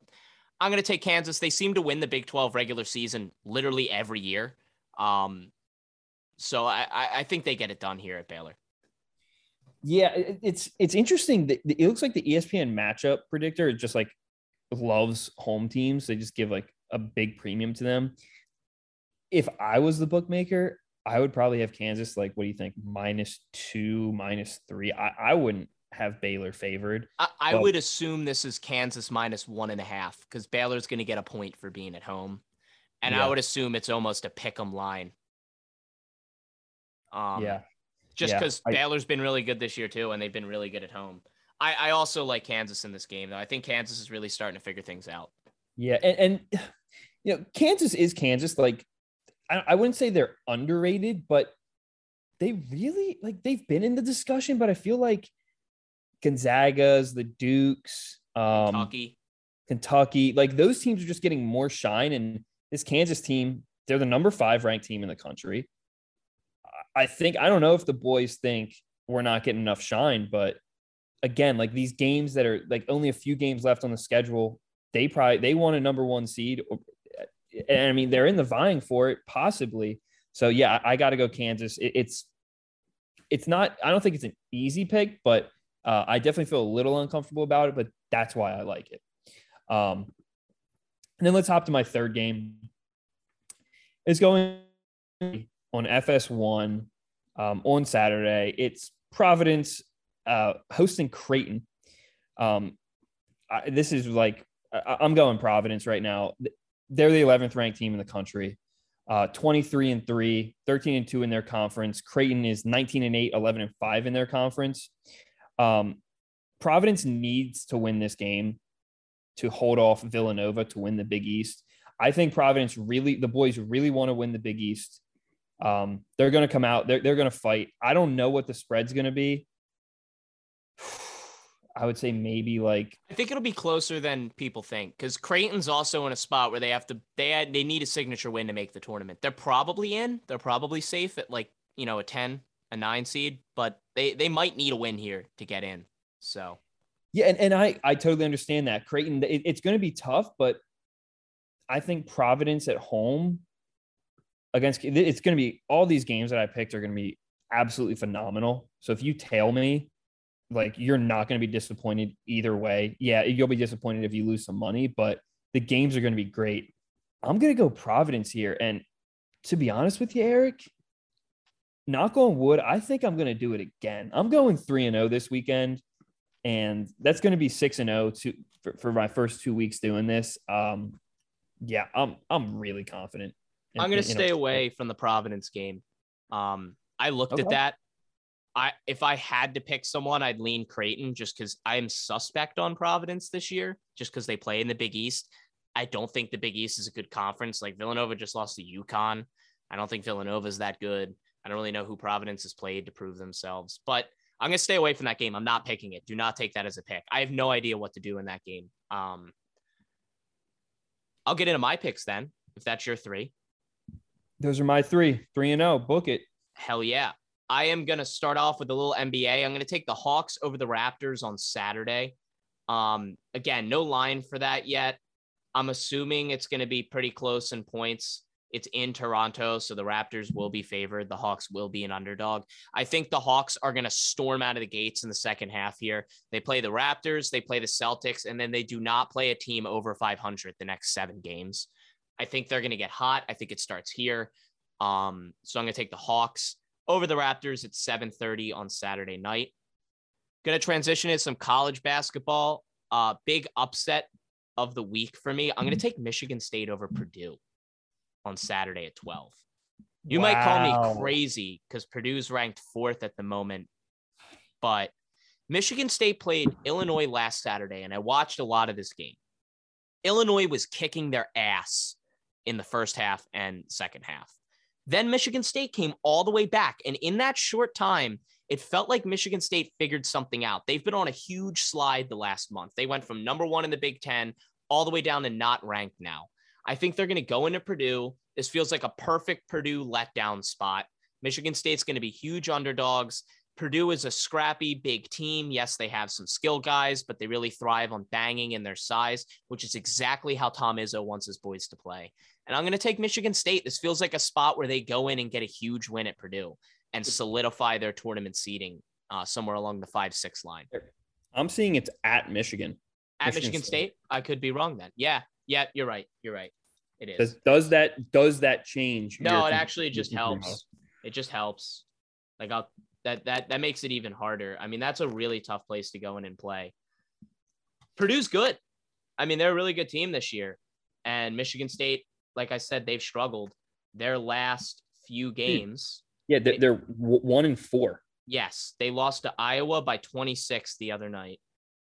I'm going to take Kansas. They seem to win the Big 12 regular season literally every year. Um so I I I think they get it done here at Baylor. Yeah, it- it's it's interesting that it looks like the ESPN matchup predictor just like loves home teams. They just give like a big premium to them. If I was the bookmaker, I would probably have Kansas like what do you think? Minus two, minus three. I, I wouldn't have Baylor favored. I, I Well- would assume this is Kansas minus one and a half because Baylor's going to get a point for being at home, and Yeah. I would assume it's almost a pick 'em line. Um, yeah. Just because I- Baylor's been really good this year too, and they've been really good at home. I, I also like Kansas in this game though. I think Kansas is really starting to figure things out. Yeah, and, and you know, Kansas is Kansas. Like, I, I wouldn't say they're underrated, but they really like they've been in the discussion. But I feel like Gonzaga's, the Dukes, um, Kentucky, Kentucky, like those teams are just getting more shine. And this Kansas team, they're the number five ranked team in the country. I- think I don't know if the boys think we're not getting enough shine, but again, like these games that are like only a few games left on the schedule, they probably they want a number one seed. And I mean, they're in the vying for it, possibly. So yeah, I, I got to go Kansas. It, it's it's not. I don't think it's an easy pick, but uh, I definitely feel a little uncomfortable about it. But that's why I like it. Um, and then let's hop to my third game. It's going on FS1 um, on Saturday. It's Providence uh, hosting Creighton. Um, I, this is like I, I'm going Providence right now. They're the 11th ranked team in the country. Uh, 23 and 3, 13 and 2 in their conference. Creighton is 19 and 8, 11 and 5 in their conference. Um, Providence needs to win this game to hold off Villanova to win the Big East. I think Providence really, the boys really want to win the Big East. Um, they're going to come out, they're, they're going to fight. I don't know what the spread's going to be. I would say maybe like I think it'll be closer than people think because Creighton's also in a spot where they have to they had, they need a signature win to make the tournament. They're probably in. They're probably safe at like you know a ten, a nine seed, but they they might need a win here to get in. So Yeah, and, and I I totally understand that. Creighton, it, it's going to be tough, but I think Providence at home against it's going to be all these games that I picked are going to be absolutely phenomenal. So if you tail me, like you're not going to be disappointed either way. Yeah, you'll be disappointed if you lose some money, but the games are going to be great. I'm going to go Providence here, and to be honest with you, Eric, knock on wood, I think I'm going to do it again. I'm going three and zero this weekend and that's going to be six and zero to for, for my first two weeks doing this. Um, yeah, I'm I'm really confident. I'm gonna in- in stay our- away from the Providence game. Um, I looked at that. I if I had to pick someone, I'd lean Creighton just because I'm suspect on Providence this year, just because they play in the Big East. I don't think the Big East is a good conference. Like Villanova just lost to UConn. I don't think Villanova is that good. I don't really know who Providence has played to prove themselves, but I'm gonna stay away from that game. I'm not picking it. Do not take that as a pick. I have no idea what to do in that game. Um, I'll get into my picks then, if that's your three. Those are my three, three and zero. Book it. Hell yeah. I am going to start off with a little NBA. I'm going to take the Hawks over the Raptors on Saturday. Um, again, no line for that yet. I'm assuming it's going to be pretty close in points. It's in Toronto, so the Raptors will be favored. The Hawks will be an underdog. I think the Hawks are going to storm out of the gates in the second half here. They play the Raptors, they play the Celtics, and then they do not play a team over 500 the next seven games. I think they're going to get hot. I think it starts here. Um, so I'm going to take the Hawks over the Raptors at 7:30 on Saturday night. Going to transition into some college basketball. Uh, big upset of the week for me. I'm going to take Michigan State over Purdue on Saturday at 12. You might call me crazy because Purdue's ranked fourth at the moment, but Michigan State played Illinois last Saturday, and I watched a lot of this game. Illinois was kicking their ass in the first half and second half. Then Michigan State came all the way back. And in that short time, it felt like Michigan State figured something out. They've been on a huge slide the last month. They went from number one in the Big Ten all the way down to not ranked now. I think they're going to go into Purdue. This feels like a perfect Purdue letdown spot. Michigan State's going to be huge underdogs. Purdue is a scrappy, big team. Yes, they have some skill guys, but they really thrive on banging in their size, which is exactly how Tom Izzo wants his boys to play. And I'm going to take Michigan State. This feels like a spot where they go in and get a huge win at Purdue and solidify their tournament seeding uh, somewhere along the five six line. I'm seeing it's at Michigan. At Michigan Michigan, State. State. I could be wrong then. Yeah, yeah, you're right. You're right. It is. Does, does that does that change? No, it con- actually just helps. It just helps. Like I'll that that that makes it even harder. I mean, that's a really tough place to go in and play. Purdue's good. I mean, they're a really good team this year. And Michigan State, like I said, they've struggled. Their last few games, Yeah, they're, they're one and four. yes, they lost to Iowa by 26 the other night.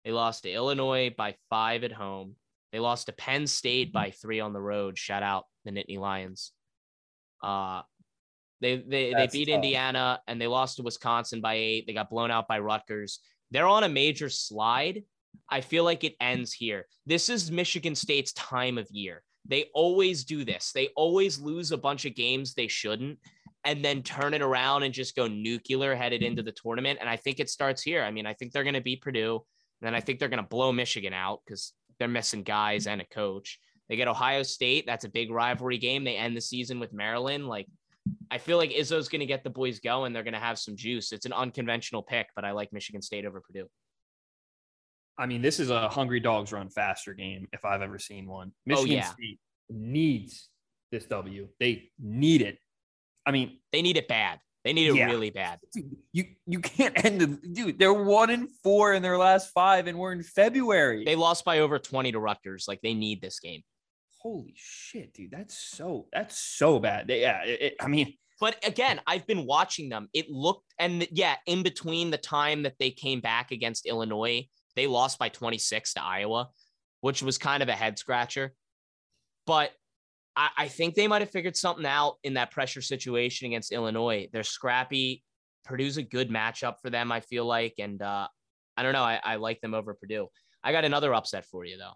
They lost to Illinois by five at home. They lost to Penn State by three on the road. Shout out the Nittany Lions. Uh, they they, they beat tough. Indiana and they lost to Wisconsin by eight. They got blown out by Rutgers. They're on a major slide. I feel like it ends here. This is Michigan State's time of year. They always do this. They always lose a bunch of games they shouldn't and then turn it around and just go nuclear headed into the tournament. And I think it starts here. I mean, I think they're going to beat Purdue. And then I think they're going to blow Michigan out because they're missing guys and a coach. They get Ohio State. That's a big rivalry game. They end the season with Maryland. Like, I feel like Izzo's going to get the boys going. They're going to have some juice. It's an unconventional pick, but I like Michigan State over Purdue. I mean, this is a hungry dogs run faster game if I've ever seen one. Oh, Michigan Oh, yeah. State needs this W. They need it. I mean, They need it bad. They need it Yeah. really bad. you you can't end the dude. They're one and four in their last five, and we're in February. They lost by over 20 to Rutgers. Like, they need this game. Holy shit, dude! That's so that's so bad. They, yeah, it, it- I mean, But again, I've been watching them. It looked, and yeah, in between the time that they came back against Illinois, they lost by 26 to Iowa, which was kind of a head scratcher. But I, I think they might have figured something out in that pressure situation against Illinois. They're scrappy. Purdue's a good matchup for them, I feel like. And uh, I don't know. I, I like them over Purdue. I got another upset for you, though.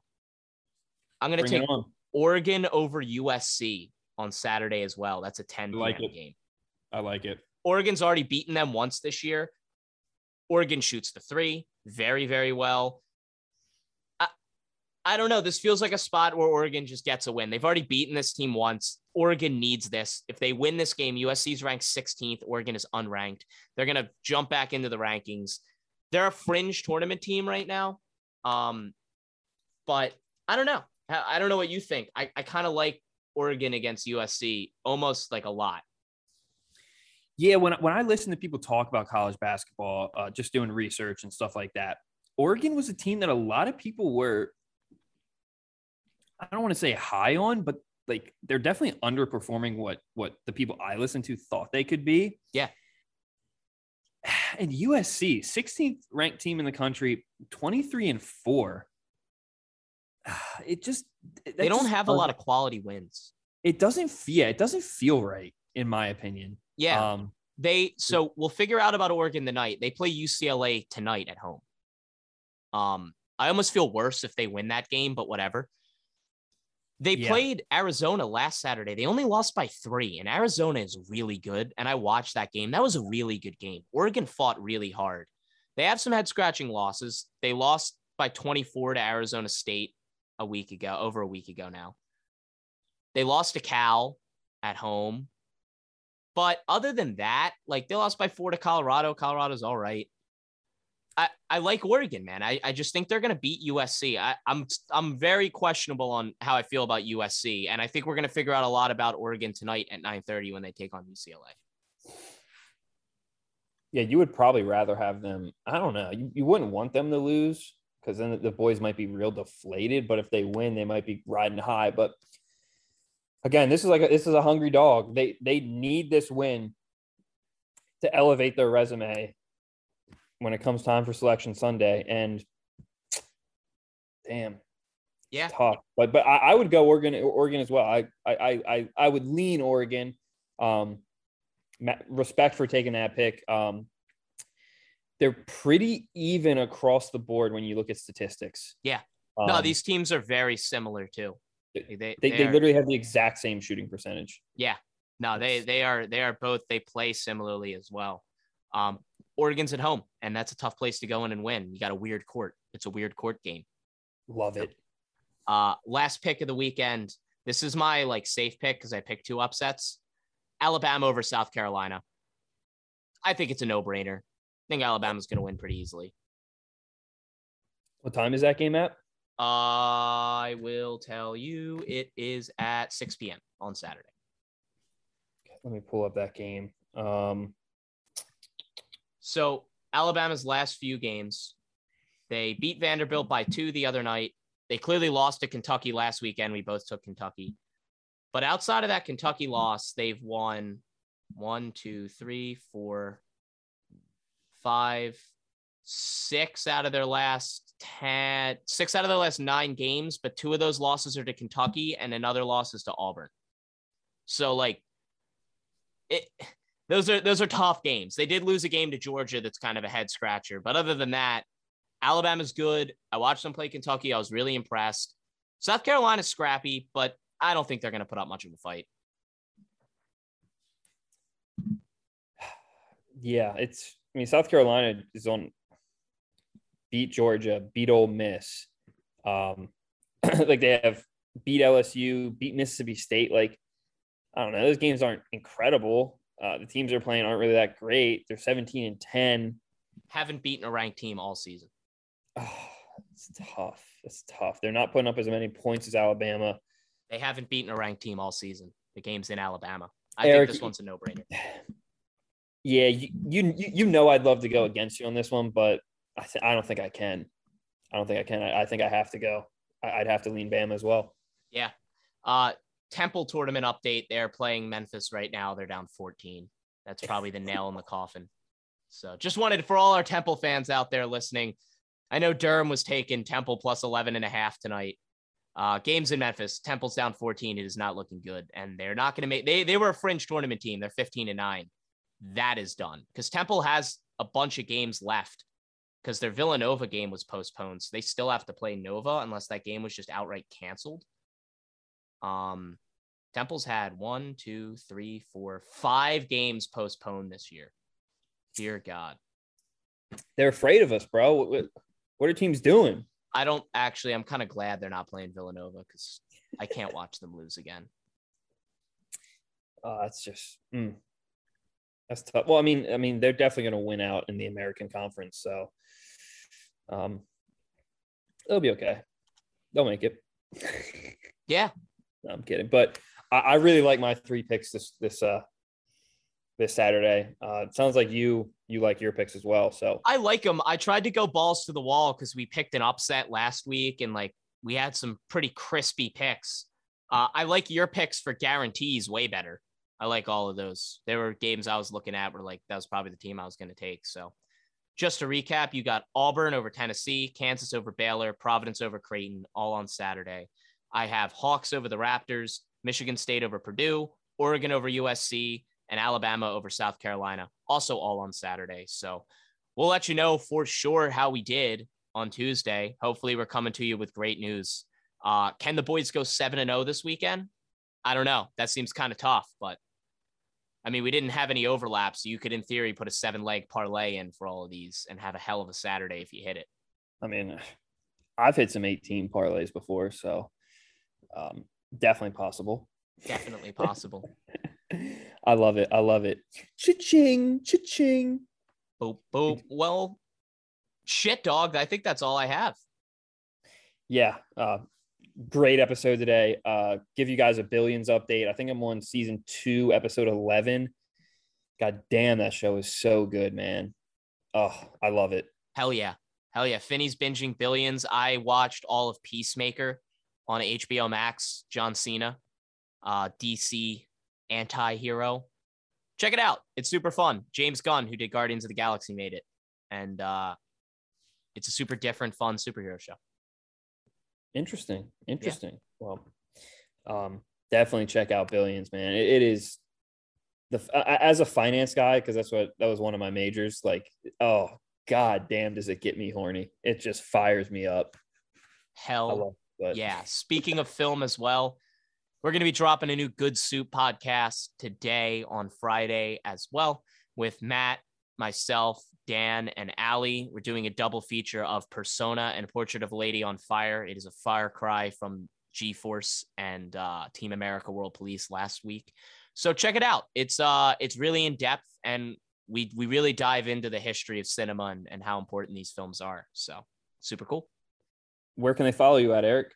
I'm going to take it on. Oregon over USC on Saturday as well. That's a 10 I like it. game. I like it. Oregon's already beaten them once this year. Oregon shoots the three very, very well. I, I don't know. This feels like a spot where Oregon just gets a win. They've already beaten this team once. Oregon needs this. If they win this game, USC's ranked 16th. Oregon is unranked. They're going to jump back into the rankings. They're a fringe tournament team right now. Um, but I don't know. I don't know what you think. I, I kind of like Oregon against USC almost like a lot. Yeah, when when I listen to people talk about college basketball, uh, just doing research and stuff like that, Oregon was a team that a lot of people were. I don't want to say high on, but like they're definitely underperforming what what the people I listen to thought they could be. Yeah. And USC, 16th ranked team in the country, 23 and four. It just They don't have a lot of quality wins. It doesn't feel. Yeah, it doesn't feel right in my opinion. Yeah. Um, They so we'll figure out about Oregon tonight. They play UCLA tonight at home. Um, I almost feel worse if they win that game, but whatever. They Yeah. played Arizona last Saturday. They only lost by three, and Arizona is really good. And I watched that game. That was a really good game. Oregon fought really hard. They have some head scratching losses. They lost by 24 to Arizona State a week ago, over a week ago now. They lost to Cal. at home. But other than that, like they lost by four to Colorado. Colorado's all right. I, I like Oregon, man. I, I just think they're gonna beat USC. I, I'm I'm very questionable on how I feel about USC, and I think we're gonna figure out a lot about Oregon tonight at 9:30 when they take on UCLA. Yeah, you would probably rather have them. I don't know. You, you wouldn't want them to lose because then the boys might be real deflated. But if they win, they might be riding high. But again, this is like a, this is a hungry dog. They they need this win to elevate their resume when it comes time for selection Sunday. And damn, Yeah. tough. But but I, I would go Oregon Oregon as well. I I I I would lean Oregon. Um, respect for taking that pick. Um, they're pretty even across the board when you look at statistics. Yeah. no, Um, these teams are very similar too. They they, they, they literally have the exact same shooting percentage. yeah. No, they they are they are both they play similarly as well. Um, Oregon's at home, and that's a tough place to go in and win. You got a weird court. It's a weird court game. Love it. Uh, last pick of the weekend. This is my like safe pick because I picked two upsets. Alabama over South Carolina. I think it's a no brainer. I think Alabama's going to win pretty easily. What time is that game at? I will tell you it is at 6 p.m. on Saturday. Let me pull up that game. Um, So Alabama's last few games, they beat Vanderbilt by two the other night. They clearly lost to Kentucky last weekend. We both took Kentucky. But outside of that Kentucky loss, they've won one, two, three, four, five, six out of their last 10, six out of their last nine games, but two of those losses are to Kentucky and another loss is to Auburn. So like it those are those are tough games. They did lose a game to Georgia that's kind of a head scratcher, but other than that, Alabama's good. I watched them play Kentucky. I was really impressed. South Carolina's scrappy, but I don't think they're going to put up much of a fight. yeah, it's. I mean, South Carolina is on. Beat Georgia, beat Ole Miss, um, like they have beat LSU, beat Mississippi State. Like, I don't know, those games aren't incredible. Uh, the teams they're playing aren't really that great. They're 17 and 10. Haven't beaten a ranked team all season. Oh, it's tough. It's tough. They're not putting up as many points as Alabama. They haven't beaten a ranked team all season. The game's in Alabama. I Eric, think this one's a no-brainer. Yeah, you, you you know I'd love to go against you on this one, but I th- I don't think I can. I don't think I can. I, I think I have to go. I, I'd have to lean Bam as well. Yeah. Uh Temple tournament update. They're playing Memphis right now. They're down 14. That's probably the nail in the coffin. So just wanted for all our Temple fans out there listening. I know Durham was taking Temple plus 11 and a half tonight. Uh, games in Memphis, Temple's down 14. It is not looking good. And they're not going to make, they, they were a fringe tournament team. They're 15 and nine. That is done because Temple has a bunch of games left because their Villanova game was postponed. So they still have to play Nova unless that game was just outright canceled. Um, Temple's had one, two, three, four, five games postponed this year. Dear God. They're afraid of us, bro. What, what, are teams doing? I don't actually, I'm kind of glad they're not playing Villanova because I can't watch them lose again. Uh, that's just mm. That's tough. Well, I mean, I mean, they're definitely going to win out in the American Conference, so um, they'll be okay. They'll make it. Yeah. No, I'm kidding, but I, I really like my three picks this this uh this Saturday. Uh, it sounds like you you like your picks as well. So I like them. I tried to go balls to the wall because we picked an upset last week and like we had some pretty crispy picks. Uh, I like your picks for guarantees way better. I like all of those. There were games I was looking at where like that was probably the team I was going to take. So just to recap, you got Auburn over Tennessee, Kansas over Baylor, Providence over Creighton, all on Saturday. I have Hawks over the Raptors, Michigan State over Purdue, Oregon over USC, and Alabama over South Carolina, also all on Saturday. So we'll let you know for sure how we did on Tuesday. Hopefully, we're coming to you with great news. Uh, can the boys go 7 and 0 this weekend? I don't know. That seems kind of tough, but I mean, we didn't have any overlaps. So you could, in theory, put a seven leg parlay in for all of these and have a hell of a Saturday if you hit it. I mean, I've hit some 18 parlays before, so um, definitely possible. Definitely possible. I love it. I love it. Cha-ching, cha-ching. boop, boop. Well, shit, dog. I think that's all I have. Yeah. Uh, great episode today. Uh, give you guys a billions update. I think I'm on season two, episode 11. God damn, that show is so good, man. Oh, I love it. Hell yeah. Hell yeah. Finny's binging billions. I watched all of Peacemaker on HBO Max, John Cena, uh, DC anti hero. Check it out. It's super fun. James Gunn, who did Guardians of the Galaxy, made it. And uh, it's a super different, fun superhero show. Interesting. Interesting. Well, um, definitely check out Billions, man. it, it is the as a finance guy because that's what that was one of my majors. Like, oh god damn, does it get me horny? It just fires me up. Hell it, yeah. Speaking of film as well, we're going to be dropping a new Good Soup podcast today on Friday as well with Matt, myself, Dan, and Allie. We're doing a double feature of Persona and Portrait of a Lady on Fire. It is a fire cry from G Force and uh, Team America World Police last week. So check it out. It's uh it's really in depth and we we really dive into the history of cinema and, and how important these films are. So super cool. Where can they follow you at, Eric?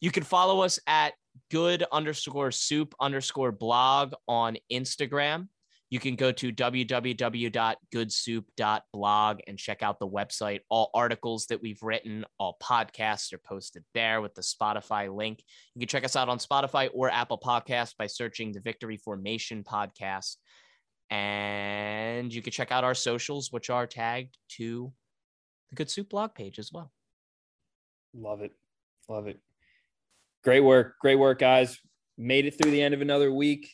You can follow us at good underscore soup underscore blog on Instagram. You can go to www.goodsoup.blog and check out the website. All articles that we've written, all podcasts are posted there with the Spotify link. You can check us out on Spotify or Apple Podcasts by searching the Victory Formation podcast. And you can check out our socials, which are tagged to the Good Soup blog page as well. Love it. Love it. Great work. Great work, guys. Made it through the end of another week.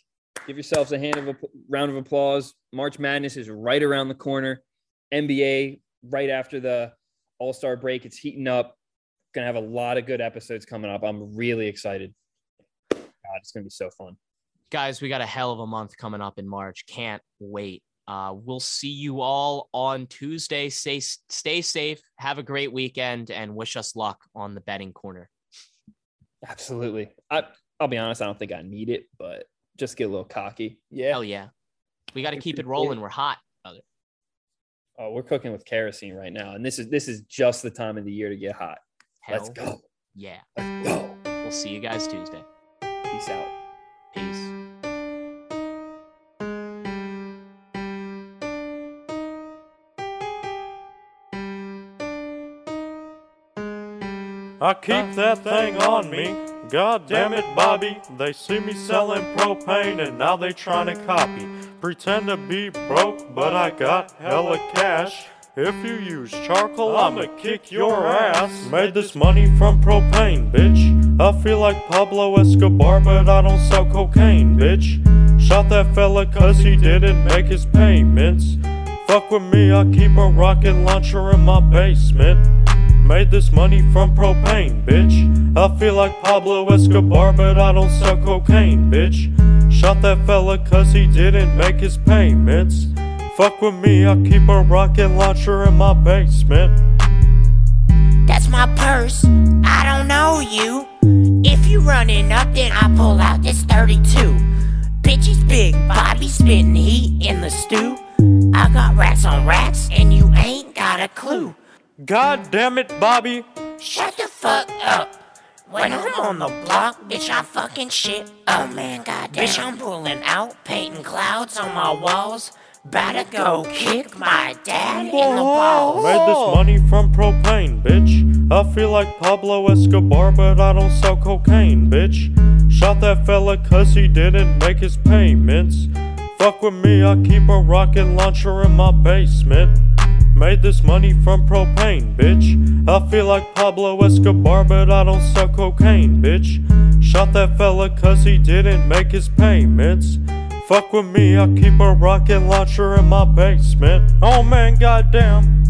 Give yourselves a hand of a round of applause. March Madness is right around the corner. NBA right after the All Star break. It's heating up. Gonna have a lot of good episodes coming up. I'm really excited. God, it's gonna be so fun. guys we got a hell of a month coming up in march can't wait uh, we'll see you all on tuesday stay, stay safe have a great weekend and wish us luck on the betting corner Absolutely. I I'll be honest. I don't think I need it, but just get a little cocky. Yeah. hell yeah we got to keep it rolling we're hot Brother. Oh, we're cooking with kerosene right now, and this is this is just the time of the year to get hot. hell Let's go. yeah Let's go. we'll see you guys tuesday Peace out. peace I keep that thing on me. God damn it, Bobby. They see me selling propane and now they trying to copy. Pretend to be broke, but I got hella cash. If you use charcoal, I'ma kick your ass. Made this money from propane, bitch. I feel like Pablo Escobar, but I don't sell cocaine, bitch. Shot that fella cause he didn't make his payments. Fuck with me, I keep a rocket launcher in my basement. Made this money from propane, bitch. I feel like Pablo Escobar, but I don't sell cocaine, bitch. Shot that fella cause he didn't make his payments. Fuck with me, I keep a rocket launcher in my basement. That's my purse. I don't know you. If you running up, then I pull out this 32. Bitch, he's big. Bobby spitting heat in the stew. I got rats on rats, and you ain't got a clue. God damn it, Bobby. Shut the fuck up. When I'm on the block, bitch, I fucking shit. Oh man, goddamn. Bitch, I'm pulling out, painting clouds on my walls. Better go kick my dad in the balls. Made this money from propane, bitch. I feel like Pablo Escobar, but I don't sell cocaine, bitch. Shot that fella cause he didn't make his payments. Fuck with me, I keep a rocket launcher in my basement. Made this money from propane, bitch. I feel like Pablo Escobar, but I don't sell cocaine, bitch. Shot that fella cause he didn't make his payments. Fuck with me, I keep a rocket launcher in my basement. Oh man, goddamn.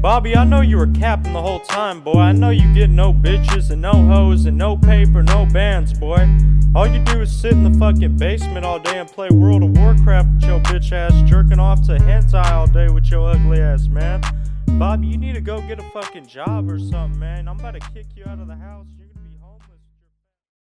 Bobby, I know you were capping the whole time, boy. I know you get no bitches and no hoes and no paper, no bands, boy. All you do is sit in the fucking basement all day and play World of Warcraft with your bitch ass, jerking off to hentai all day with your ugly ass, man. Bobby, you need to go get a fucking job or something, man. I'm about to kick you out of the house.